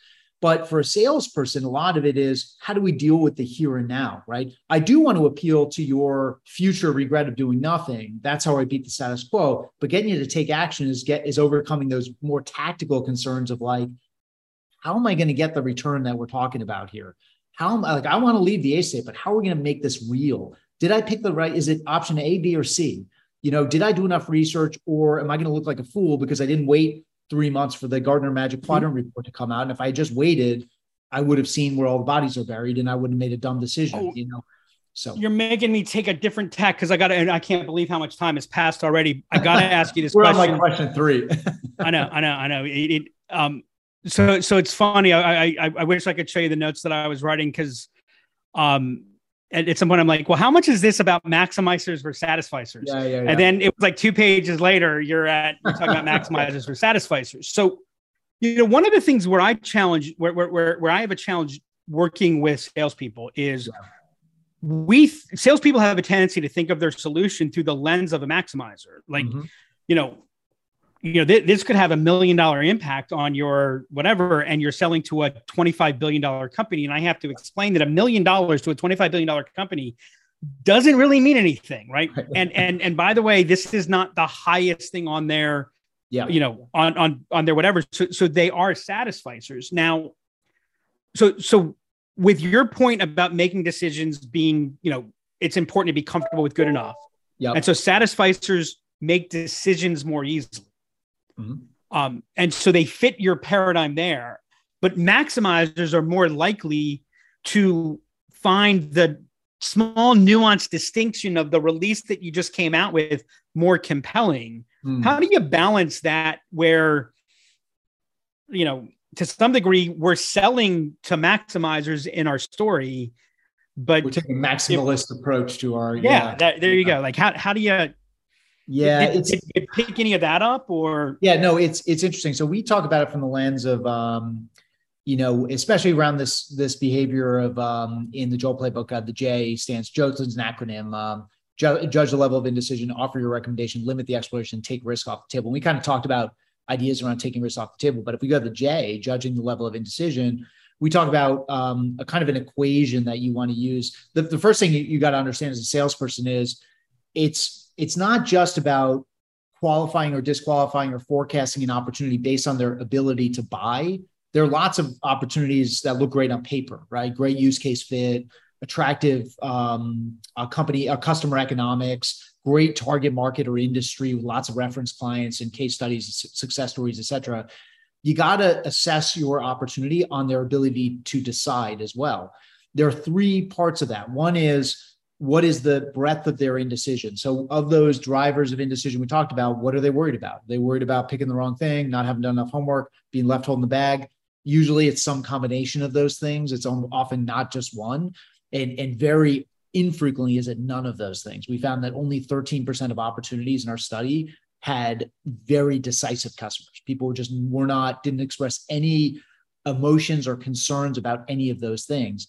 But for a salesperson, a lot of it is how do we deal with the here and now, right? I do want to appeal to your future regret of doing nothing. That's how I beat the status quo. But getting you to take action is get is overcoming those more tactical concerns of like, how am I going to get the return that we're talking about here? How am I like I want to leave the A state, but how are we going to make this real? Did I pick the right? Is it option A, B, or C? You know, did I do enough research or am I going to look like a fool because I didn't wait three months for the Gartner Magic mm-hmm. Quadrant report to come out? And if I just waited, I would have seen where all the bodies are buried and I would have made a dumb decision, oh, you know? So you're making me take a different tack because I got to, and I can't believe how much time has passed already. I got to ask you this We're question. on like question three. I know, I know, I know. It, it, um, so, so it's funny. I, I, I wish I could show you the notes that I was writing because, um, at, at some point I'm like, well, how much is this about maximizers versus satisficers? Yeah, yeah, yeah. And then it was like two pages later, you're at you're talking about maximizers versus satisficers. So, you know, one of the things where I challenge where where where, where I have a challenge working with salespeople is yeah. we salespeople have a tendency to think of their solution through the lens of a maximizer. Like, mm-hmm. you know, you know, th- this could have a million dollar impact on your whatever, and you're selling to a $25 billion company. And I have to explain that a million dollars to a $25 billion company doesn't really mean anything. Right. and, and, and by the way, this is not the highest thing on their, yeah, you know, on, on, on their whatever. So, so they are satisficers now. So, so with your point about making decisions being, you know, it's important to be comfortable with good enough. Yeah. And so satisficers make decisions more easily. Mm-hmm. Um, and so they fit your paradigm there. But maximizers are more likely to find the small nuanced distinction of the release that you just came out with more compelling. Mm. How do you balance that where, you know, to some degree, we're selling to maximizers in our story, but we're taking a maximalist if, approach to our yeah. yeah that, there you go. Like how how do you yeah, did, it's did, did pick any of that up or yeah, no, it's it's interesting. So we talk about it from the lens of um, you know, especially around this this behavior of um in the JOLT playbook, uh, the J stands Joseph's an acronym. Um, ju- judge the level of indecision, offer your recommendation, limit the exploration, take risk off the table. And we kind of talked about ideas around taking risks off the table. But if we go to the J, judging the level of indecision, we talk about um, a kind of an equation that you want to use. The, the first thing you, you got to understand as a salesperson is it's it's not just about qualifying or disqualifying or forecasting an opportunity based on their ability to buy. There are lots of opportunities that look great on paper, right? Great use case fit, attractive um, a company, a customer economics, great target market or industry with lots of reference clients and case studies, success stories, et cetera. you got to assess your opportunity on their ability to decide as well. There are three parts of that. One is what is the breadth of their indecision? So, of those drivers of indecision we talked about, what are they worried about? Are they worried about picking the wrong thing, not having done enough homework, being left holding the bag? Usually, it's some combination of those things. It's often not just one, and and very infrequently is it none of those things. We found that only 13% of opportunities in our study had very decisive customers. People just were not didn't express any emotions or concerns about any of those things.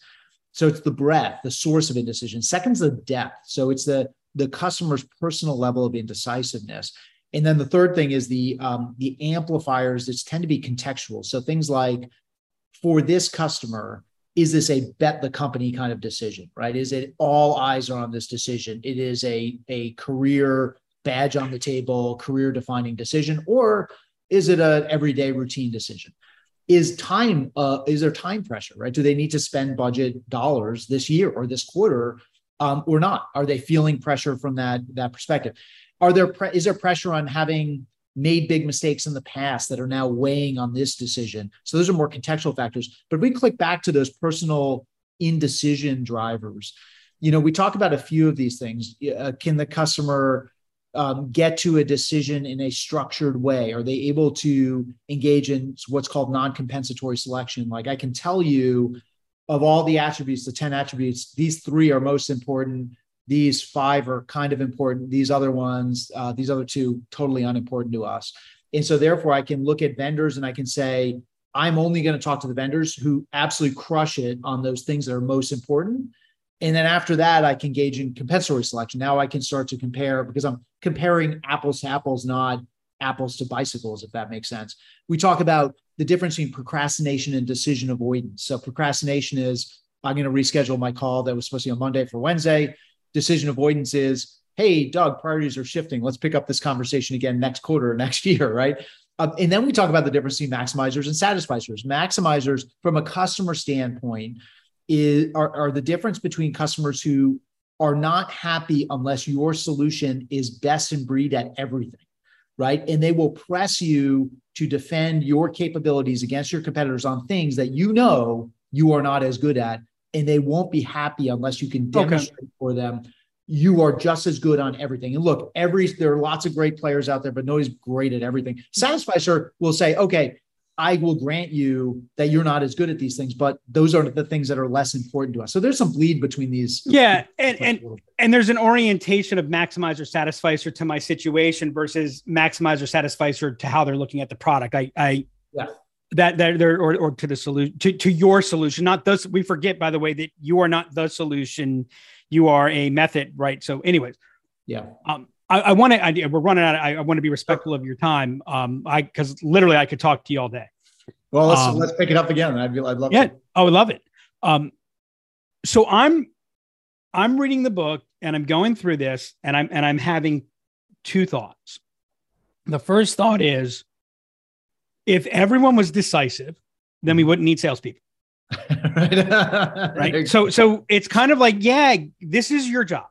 So it's the breadth, the source of indecision. Second's the depth. So it's the the customer's personal level of indecisiveness. And then the third thing is the um, the amplifiers that tend to be contextual. So things like for this customer, is this a bet the company kind of decision, right? Is it all eyes are on this decision? It is a a career badge on the table, career defining decision, or is it a everyday routine decision? Is time uh, is there time pressure right? Do they need to spend budget dollars this year or this quarter um, or not? Are they feeling pressure from that that perspective? Are there pre- is there pressure on having made big mistakes in the past that are now weighing on this decision? So those are more contextual factors. But if we click back to those personal indecision drivers you know we talk about a few of these things. Uh, can the customer um, get to a decision in a structured way? Are they able to engage in what's called non compensatory selection? Like I can tell you of all the attributes, the 10 attributes, these three are most important. These five are kind of important. These other ones, uh, these other two, totally unimportant to us. And so, therefore, I can look at vendors and I can say, I'm only going to talk to the vendors who absolutely crush it on those things that are most important. And then after that, I can gauge in compensatory selection. Now I can start to compare because I'm comparing apples to apples, not apples to bicycles, if that makes sense. We talk about the difference between procrastination and decision avoidance. So procrastination is I'm going to reschedule my call that was supposed to be on Monday for Wednesday. Decision avoidance is, hey, Doug, priorities are shifting. Let's pick up this conversation again next quarter or next year, right? Um, and then we talk about the difference between maximizers and satisficers. Maximizers, from a customer standpoint, is are, are the difference between customers who are not happy unless your solution is best in breed at everything, right? And they will press you to defend your capabilities against your competitors on things that you know you are not as good at. And they won't be happy unless you can demonstrate okay. for them you are just as good on everything. And look, every there are lots of great players out there, but nobody's great at everything. Satisficer will say, okay, I will grant you that you're not as good at these things, but those are the things that are less important to us. So there's some bleed between these. Yeah, and and and there's an orientation of maximizer satisficer to my situation versus maximizer satisficer to how they're looking at the product. I I yeah. That that there or, or to the solution to, to your solution, not those. We forget, by the way, that you are not the solution. You are a method, right? So, anyways, yeah. Um, I, I want to. We're running out. Of, I, I want to be respectful of your time. Um, I because literally I could talk to you all day. Well, let's um, let's pick it up again. I'd, I'd love. Yeah, to. I would love it. Um, so I'm I'm reading the book and I'm going through this and I'm and I'm having two thoughts. The first thought is, if everyone was decisive, then we wouldn't need salespeople. right. right. So so it's kind of like, yeah, this is your job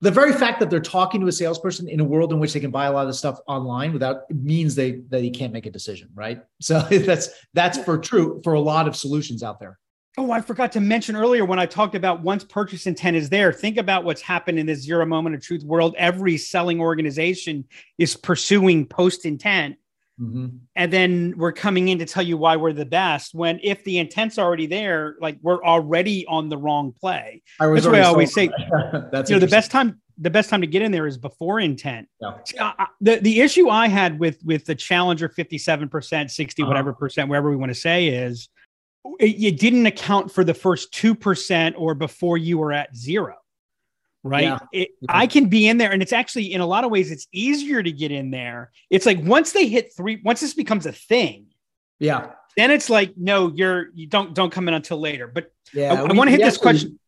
the very fact that they're talking to a salesperson in a world in which they can buy a lot of stuff online without means they that he can't make a decision, right? So that's that's for true for a lot of solutions out there. Oh, I forgot to mention earlier when I talked about once purchase intent is there, think about what's happened in this zero moment of truth world. Every selling organization is pursuing post intent. Mm-hmm. And then we're coming in to tell you why we're the best. When if the intent's already there, like we're already on the wrong play. That's why I always say, That's you know, the best time the best time to get in there is before intent. Yeah. See, I, the the issue I had with with the Challenger fifty seven percent, sixty uh-huh. whatever percent, wherever we want to say is, it, it didn't account for the first two percent or before you were at zero right? Yeah. It, I can be in there, and it's actually in a lot of ways it's easier to get in there. It's like once they hit three, once this becomes a thing, yeah, then it's like no, you're you don't don't come in until later. But yeah, I, I want to hit this question.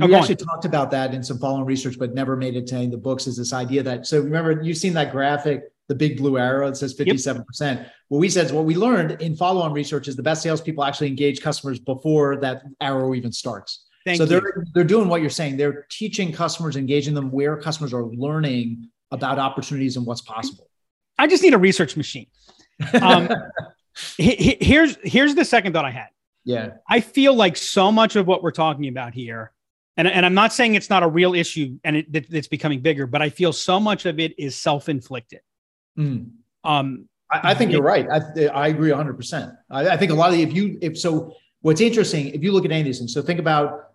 Oh, we oh, actually on. talked about that in some following research, but never made it to any of the books. Is this idea that so remember you've seen that graphic, the big blue arrow that says 57%. Yep. What we said is what we learned in follow-on research is the best salespeople actually engage customers before that arrow even starts. Thank so you. they're they're doing what you're saying. They're teaching customers, engaging them where customers are learning about opportunities and what's possible. I just need a research machine. Um, here's here's the second thought I had. Yeah. I feel like so much of what we're talking about here, and, and I'm not saying it's not a real issue and it, it's becoming bigger, but I feel so much of it is self inflicted. Mm. Um, I, I, think you're right. I, I agree 100%. I, I think a lot of the, if you, if so, what's interesting, if you look at any of these things, so think about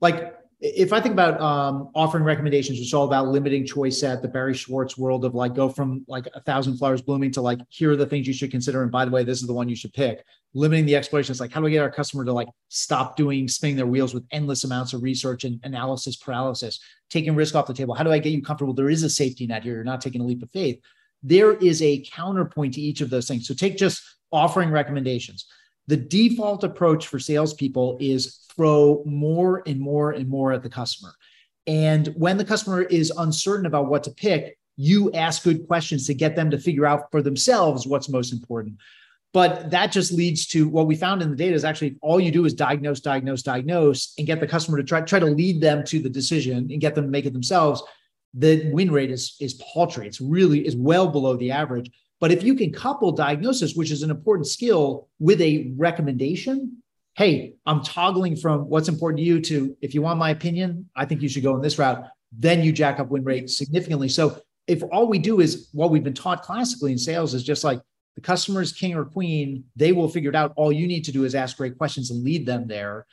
like if I think about um, offering recommendations, it's all about limiting choice set, the Barry Schwartz world of like go from like a thousand flowers blooming to like here are the things you should consider, and by the way, this is the one you should pick. Limiting the exploration is like how do we get our customer to like stop doing spinning their wheels with endless amounts of research and analysis paralysis, taking risk off the table. How do I get you comfortable? There is a safety net here. You're not taking a leap of faith. There is a counterpoint to each of those things. So take just offering recommendations the default approach for salespeople is throw more and more and more at the customer. And when the customer is uncertain about what to pick, you ask good questions to get them to figure out for themselves what's most important. But that just leads to what we found in the data is actually all you do is diagnose, diagnose, diagnose, and get the customer to try, try to lead them to the decision and get them to make it themselves. The win rate is, is paltry. It's really is well below the average. But if you can couple diagnosis, which is an important skill, with a recommendation, hey, I'm toggling from what's important to you to if you want my opinion, I think you should go in this route, then you jack up win rate significantly. So if all we do is what we've been taught classically in sales is just like the customer is king or queen, they will figure it out. All you need to do is ask great questions and lead them there.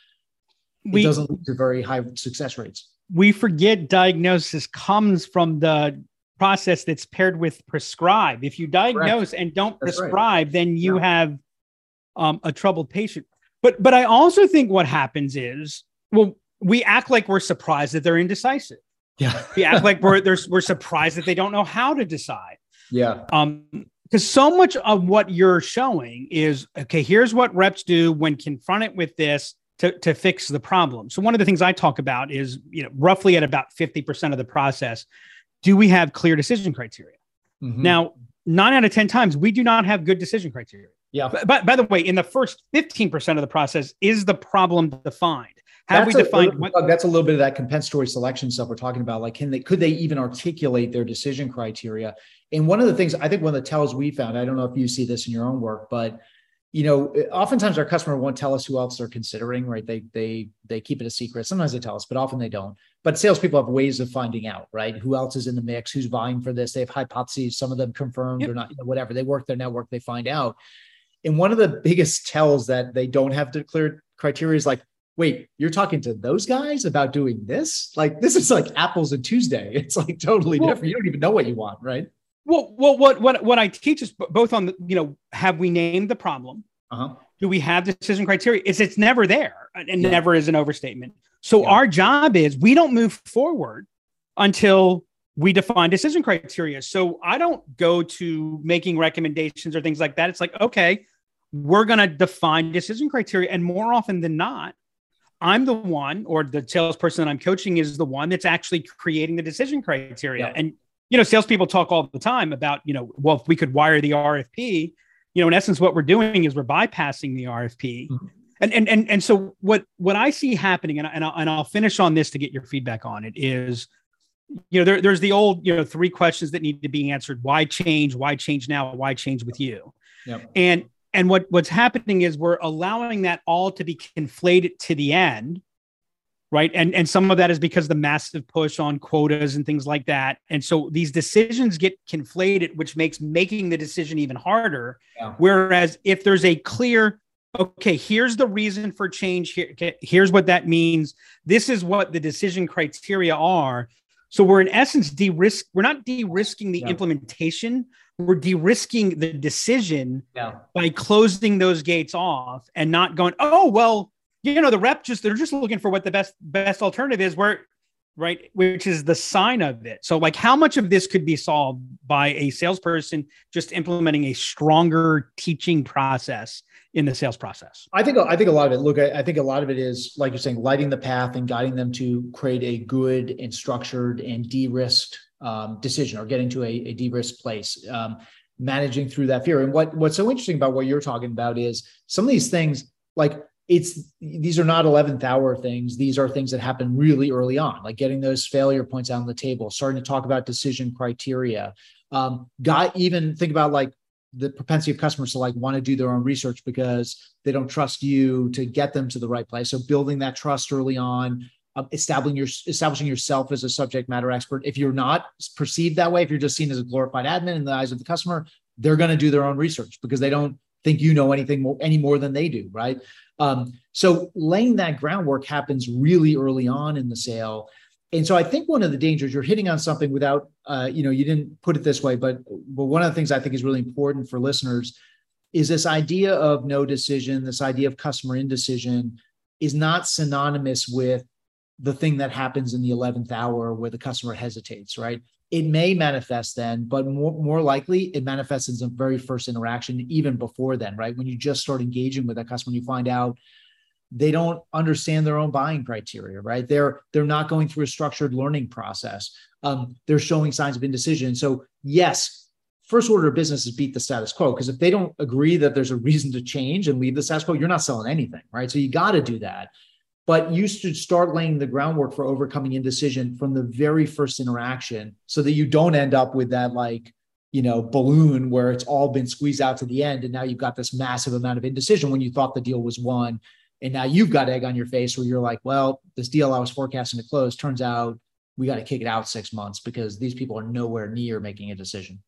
We, it doesn't lead to very high success rates. We forget diagnosis comes from the process that's paired with prescribe. If you diagnose Correct. and don't that's prescribe, right. then you yeah. have um, a troubled patient. But but I also think what happens is, well, we act like we're surprised that they're indecisive. Yeah, we act like we're we're surprised that they don't know how to decide. Yeah. Um, because so much of what you're showing is okay. Here's what reps do when confronted with this to, to fix the problem. So one of the things I talk about is, you know, roughly at about 50% of the process, do we have clear decision criteria? Mm-hmm. Now, nine out of 10 times, we do not have good decision criteria. Yeah. But, but by the way, in the first 15% of the process, is the problem defined? Have that's we defined a, what? That's a little bit of that compensatory selection stuff we're talking about. Like, can they, could they even articulate their decision criteria? And one of the things I think one of the tells we found, I don't know if you see this in your own work, but you know, oftentimes our customer won't tell us who else they're considering, right? They they they keep it a secret. Sometimes they tell us, but often they don't. But salespeople have ways of finding out, right? Who else is in the mix? Who's vying for this? They have hypotheses. Some of them confirmed yep. or not. You know, whatever. They work their network. They find out. And one of the biggest tells that they don't have declared criteria is like, wait, you're talking to those guys about doing this? Like this is like apples and Tuesday. It's like totally well, different. You don't even know what you want, right? Well, well, what what what I teach is both on the you know have we named the problem? Uh-huh. Do we have decision criteria? Is it's never there, uh, and yeah. never is an overstatement. So yeah. our job is we don't move forward until we define decision criteria. So I don't go to making recommendations or things like that. It's like okay, we're going to define decision criteria, and more often than not, I'm the one, or the salesperson that I'm coaching is the one that's actually creating the decision criteria. Yeah. And you know, salespeople talk all the time about, you know, well, if we could wire the RFP, you know, in essence, what we're doing is we're bypassing the RFP. Mm-hmm. And, and, and, and so what, what I see happening, and, I, and, I'll, and I'll finish on this to get your feedback on it is, you know, there, there's the old, you know, three questions that need to be answered. Why change? Why change now? Why change with you? Yep. And, and what, what's happening is we're allowing that all to be conflated to the end right and and some of that is because the massive push on quotas and things like that and so these decisions get conflated which makes making the decision even harder yeah. whereas if there's a clear okay here's the reason for change here here's what that means this is what the decision criteria are so we're in essence de-risk we're not de-risking the yeah. implementation we're de-risking the decision yeah. by closing those gates off and not going oh well you know the rep just they're just looking for what the best best alternative is where right which is the sign of it. So like how much of this could be solved by a salesperson just implementing a stronger teaching process in the sales process? I think i think a lot of it look i, think a lot of it is like you're saying lighting the path and guiding them to create a good and structured and de-risked um, decision or getting to a, a de-risked place um, managing through that fear. And what what's so interesting about what you're talking about is some of these things like it's these are not 11th hour things these are things that happen really early on like getting those failure points out on the table starting to talk about decision criteria um, got even think about like the propensity of customers to like want to do their own research because they don't trust you to get them to the right place. So building that trust early on, um, establishing your establishing yourself as a subject matter expert. If you're not perceived that way, if you're just seen as a glorified admin in the eyes of the customer, they're going to do their own research because they don't think you know anything more, any more than they do, right? Um, so laying that groundwork happens really early on in the sale. And so I think one of the dangers you're hitting on something without, uh, you know, you didn't put it this way, but but one of the things I think is really important for listeners is this idea of no decision, this idea of customer indecision is not synonymous with the thing that happens in the 11th hour where the customer hesitates, right? It may manifest then, but more, more likely it manifests in the very first interaction, even before then, right? When you just start engaging with that customer, you find out they don't understand their own buying criteria, right? They're they're not going through a structured learning process. Um, they're showing signs of indecision. So yes, first order of business is beat the status quo because if they don't agree that there's a reason to change and leave the status quo, you're not selling anything, right? So you got to do that but you should start laying the groundwork for overcoming indecision from the very first interaction so that you don't end up with that like you know balloon where it's all been squeezed out to the end and now you've got this massive amount of indecision when you thought the deal was won. And now you've got egg on your face where you're like well this deal i was forecasting to close turns out we got to kick it out six months because these people are nowhere near making a decision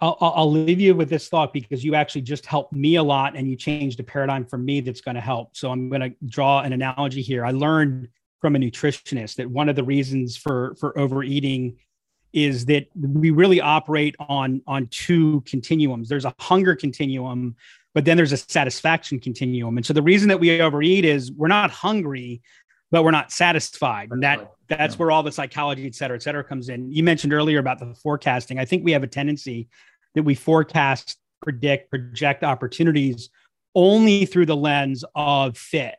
I'll, I'll leave you with this thought because you actually just helped me a lot and you changed a paradigm for me that's going to help. So I'm going to draw an analogy here. I learned from a nutritionist that one of the reasons for for overeating is that we really operate on on two continuums. There's a hunger continuum, but then there's a satisfaction continuum. And so the reason that we overeat is we're not hungry, but we're not satisfied. And that that's yeah. where all the psychology, et cetera, et cetera, comes in. You mentioned earlier about the forecasting. I think we have a tendency that we forecast, predict, project opportunities only through the lens of fit,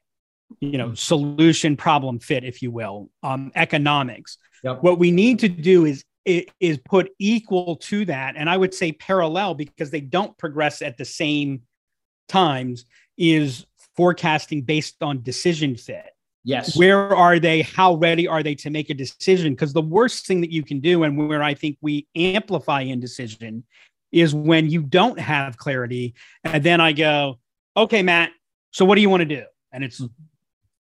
you know, mm-hmm. solution, problem, fit, if you will, um, economics. Yep. What we need to do is is put equal to that, and I would say parallel because they don't progress at the same times. Is forecasting based on decision fit. Yes. Where are they? How ready are they to make a decision? Because the worst thing that you can do, and where I think we amplify indecision, is when you don't have clarity. And then I go, okay, Matt, so what do you want to do? And it's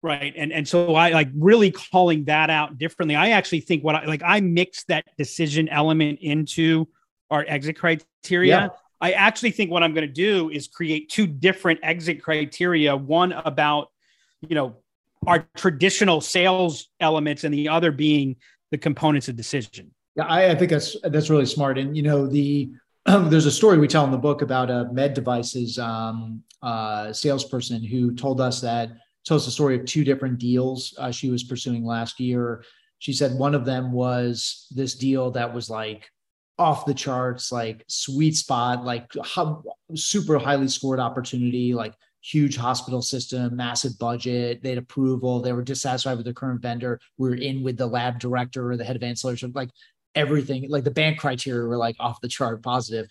right. And, and so I like really calling that out differently. I actually think what I like, I mix that decision element into our exit criteria. Yeah. I actually think what I'm going to do is create two different exit criteria one about, you know, our traditional sales elements and the other being the components of decision. Yeah, I, I think that's that's really smart. And you know, the there's a story we tell in the book about a med devices um, uh, salesperson who told us that tells the story of two different deals uh, she was pursuing last year. She said one of them was this deal that was like off the charts, like sweet spot, like super highly scored opportunity, like huge hospital system, massive budget. They had approval. They were dissatisfied with their current vendor. We are in with the lab director or the head of ancillary. Like everything like the BANT criteria were like off the chart positive.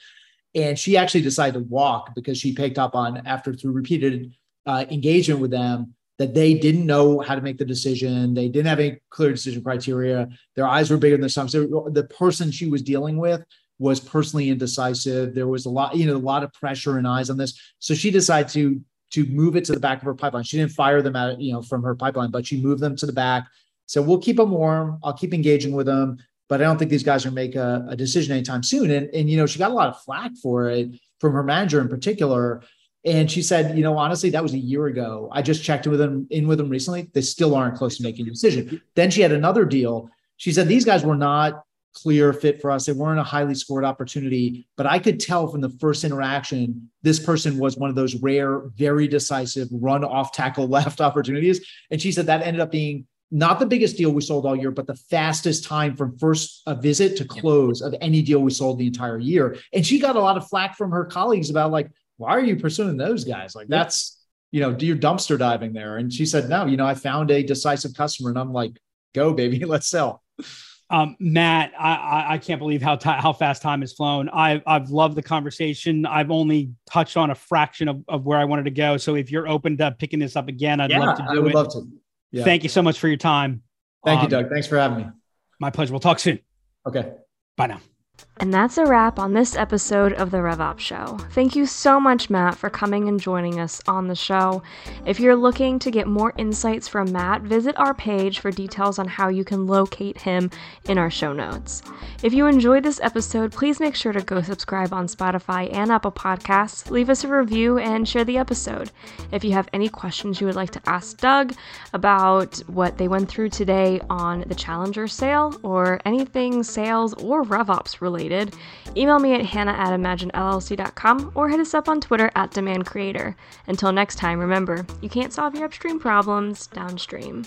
and she actually decided to walk because she picked up on after through repeated uh, engagement with them that they didn't know how to make the decision they didn't have any clear decision criteria their eyes were bigger than some so the person she was dealing with was personally indecisive there was a lot you know a lot of pressure and eyes on this so she decided to to move it to the back of her pipeline she didn't fire them out you know from her pipeline but she moved them to the back so we'll keep them warm i'll keep engaging with them but I don't think these guys are make a, a decision anytime soon. And, and, you know, she got a lot of flack for it from her manager in particular. And she said, you know, honestly, that was a year ago. I just checked with them in with them recently. They still aren't close to making a decision. Then she had another deal. She said these guys were not clear fit for us. They weren't a highly scored opportunity, but I could tell from the first interaction, this person was one of those rare, very decisive run off tackle left opportunities. And she said that ended up being not the biggest deal we sold all year, but the fastest time from first a visit to close of any deal we sold the entire year. And she got a lot of flack from her colleagues about like, why are you pursuing those guys? Like that's, you know, do your dumpster diving there. And she said, no, you know, I found a decisive customer and I'm like, go baby, let's sell. Um, Matt, I, I can't believe how t- how fast time has flown. I, I've loved the conversation. I've only touched on a fraction of, of where I wanted to go. So if you're open to picking this up again, I'd yeah, love to do I would it. love to. Yeah. Thank you so much for your time. Thank um, you, Doug. Thanks for having me. My pleasure. We'll talk soon. Okay. Bye now. And that's a wrap on this episode of the RevOps Show. Thank you so much, Matt, for coming and joining us on the show. If you're looking to get more insights from Matt, visit our page for details on how you can locate him in our show notes. If you enjoyed this episode, please make sure to go subscribe on Spotify and Apple Podcasts, leave us a review, and share the episode. If you have any questions you would like to ask Doug about what they went through today on the Challenger sale or anything sales or RevOps related, related, email me at hannah at imaginellc.com or hit us up on Twitter at demandcreator. Until next time, remember, you can't solve your upstream problems downstream.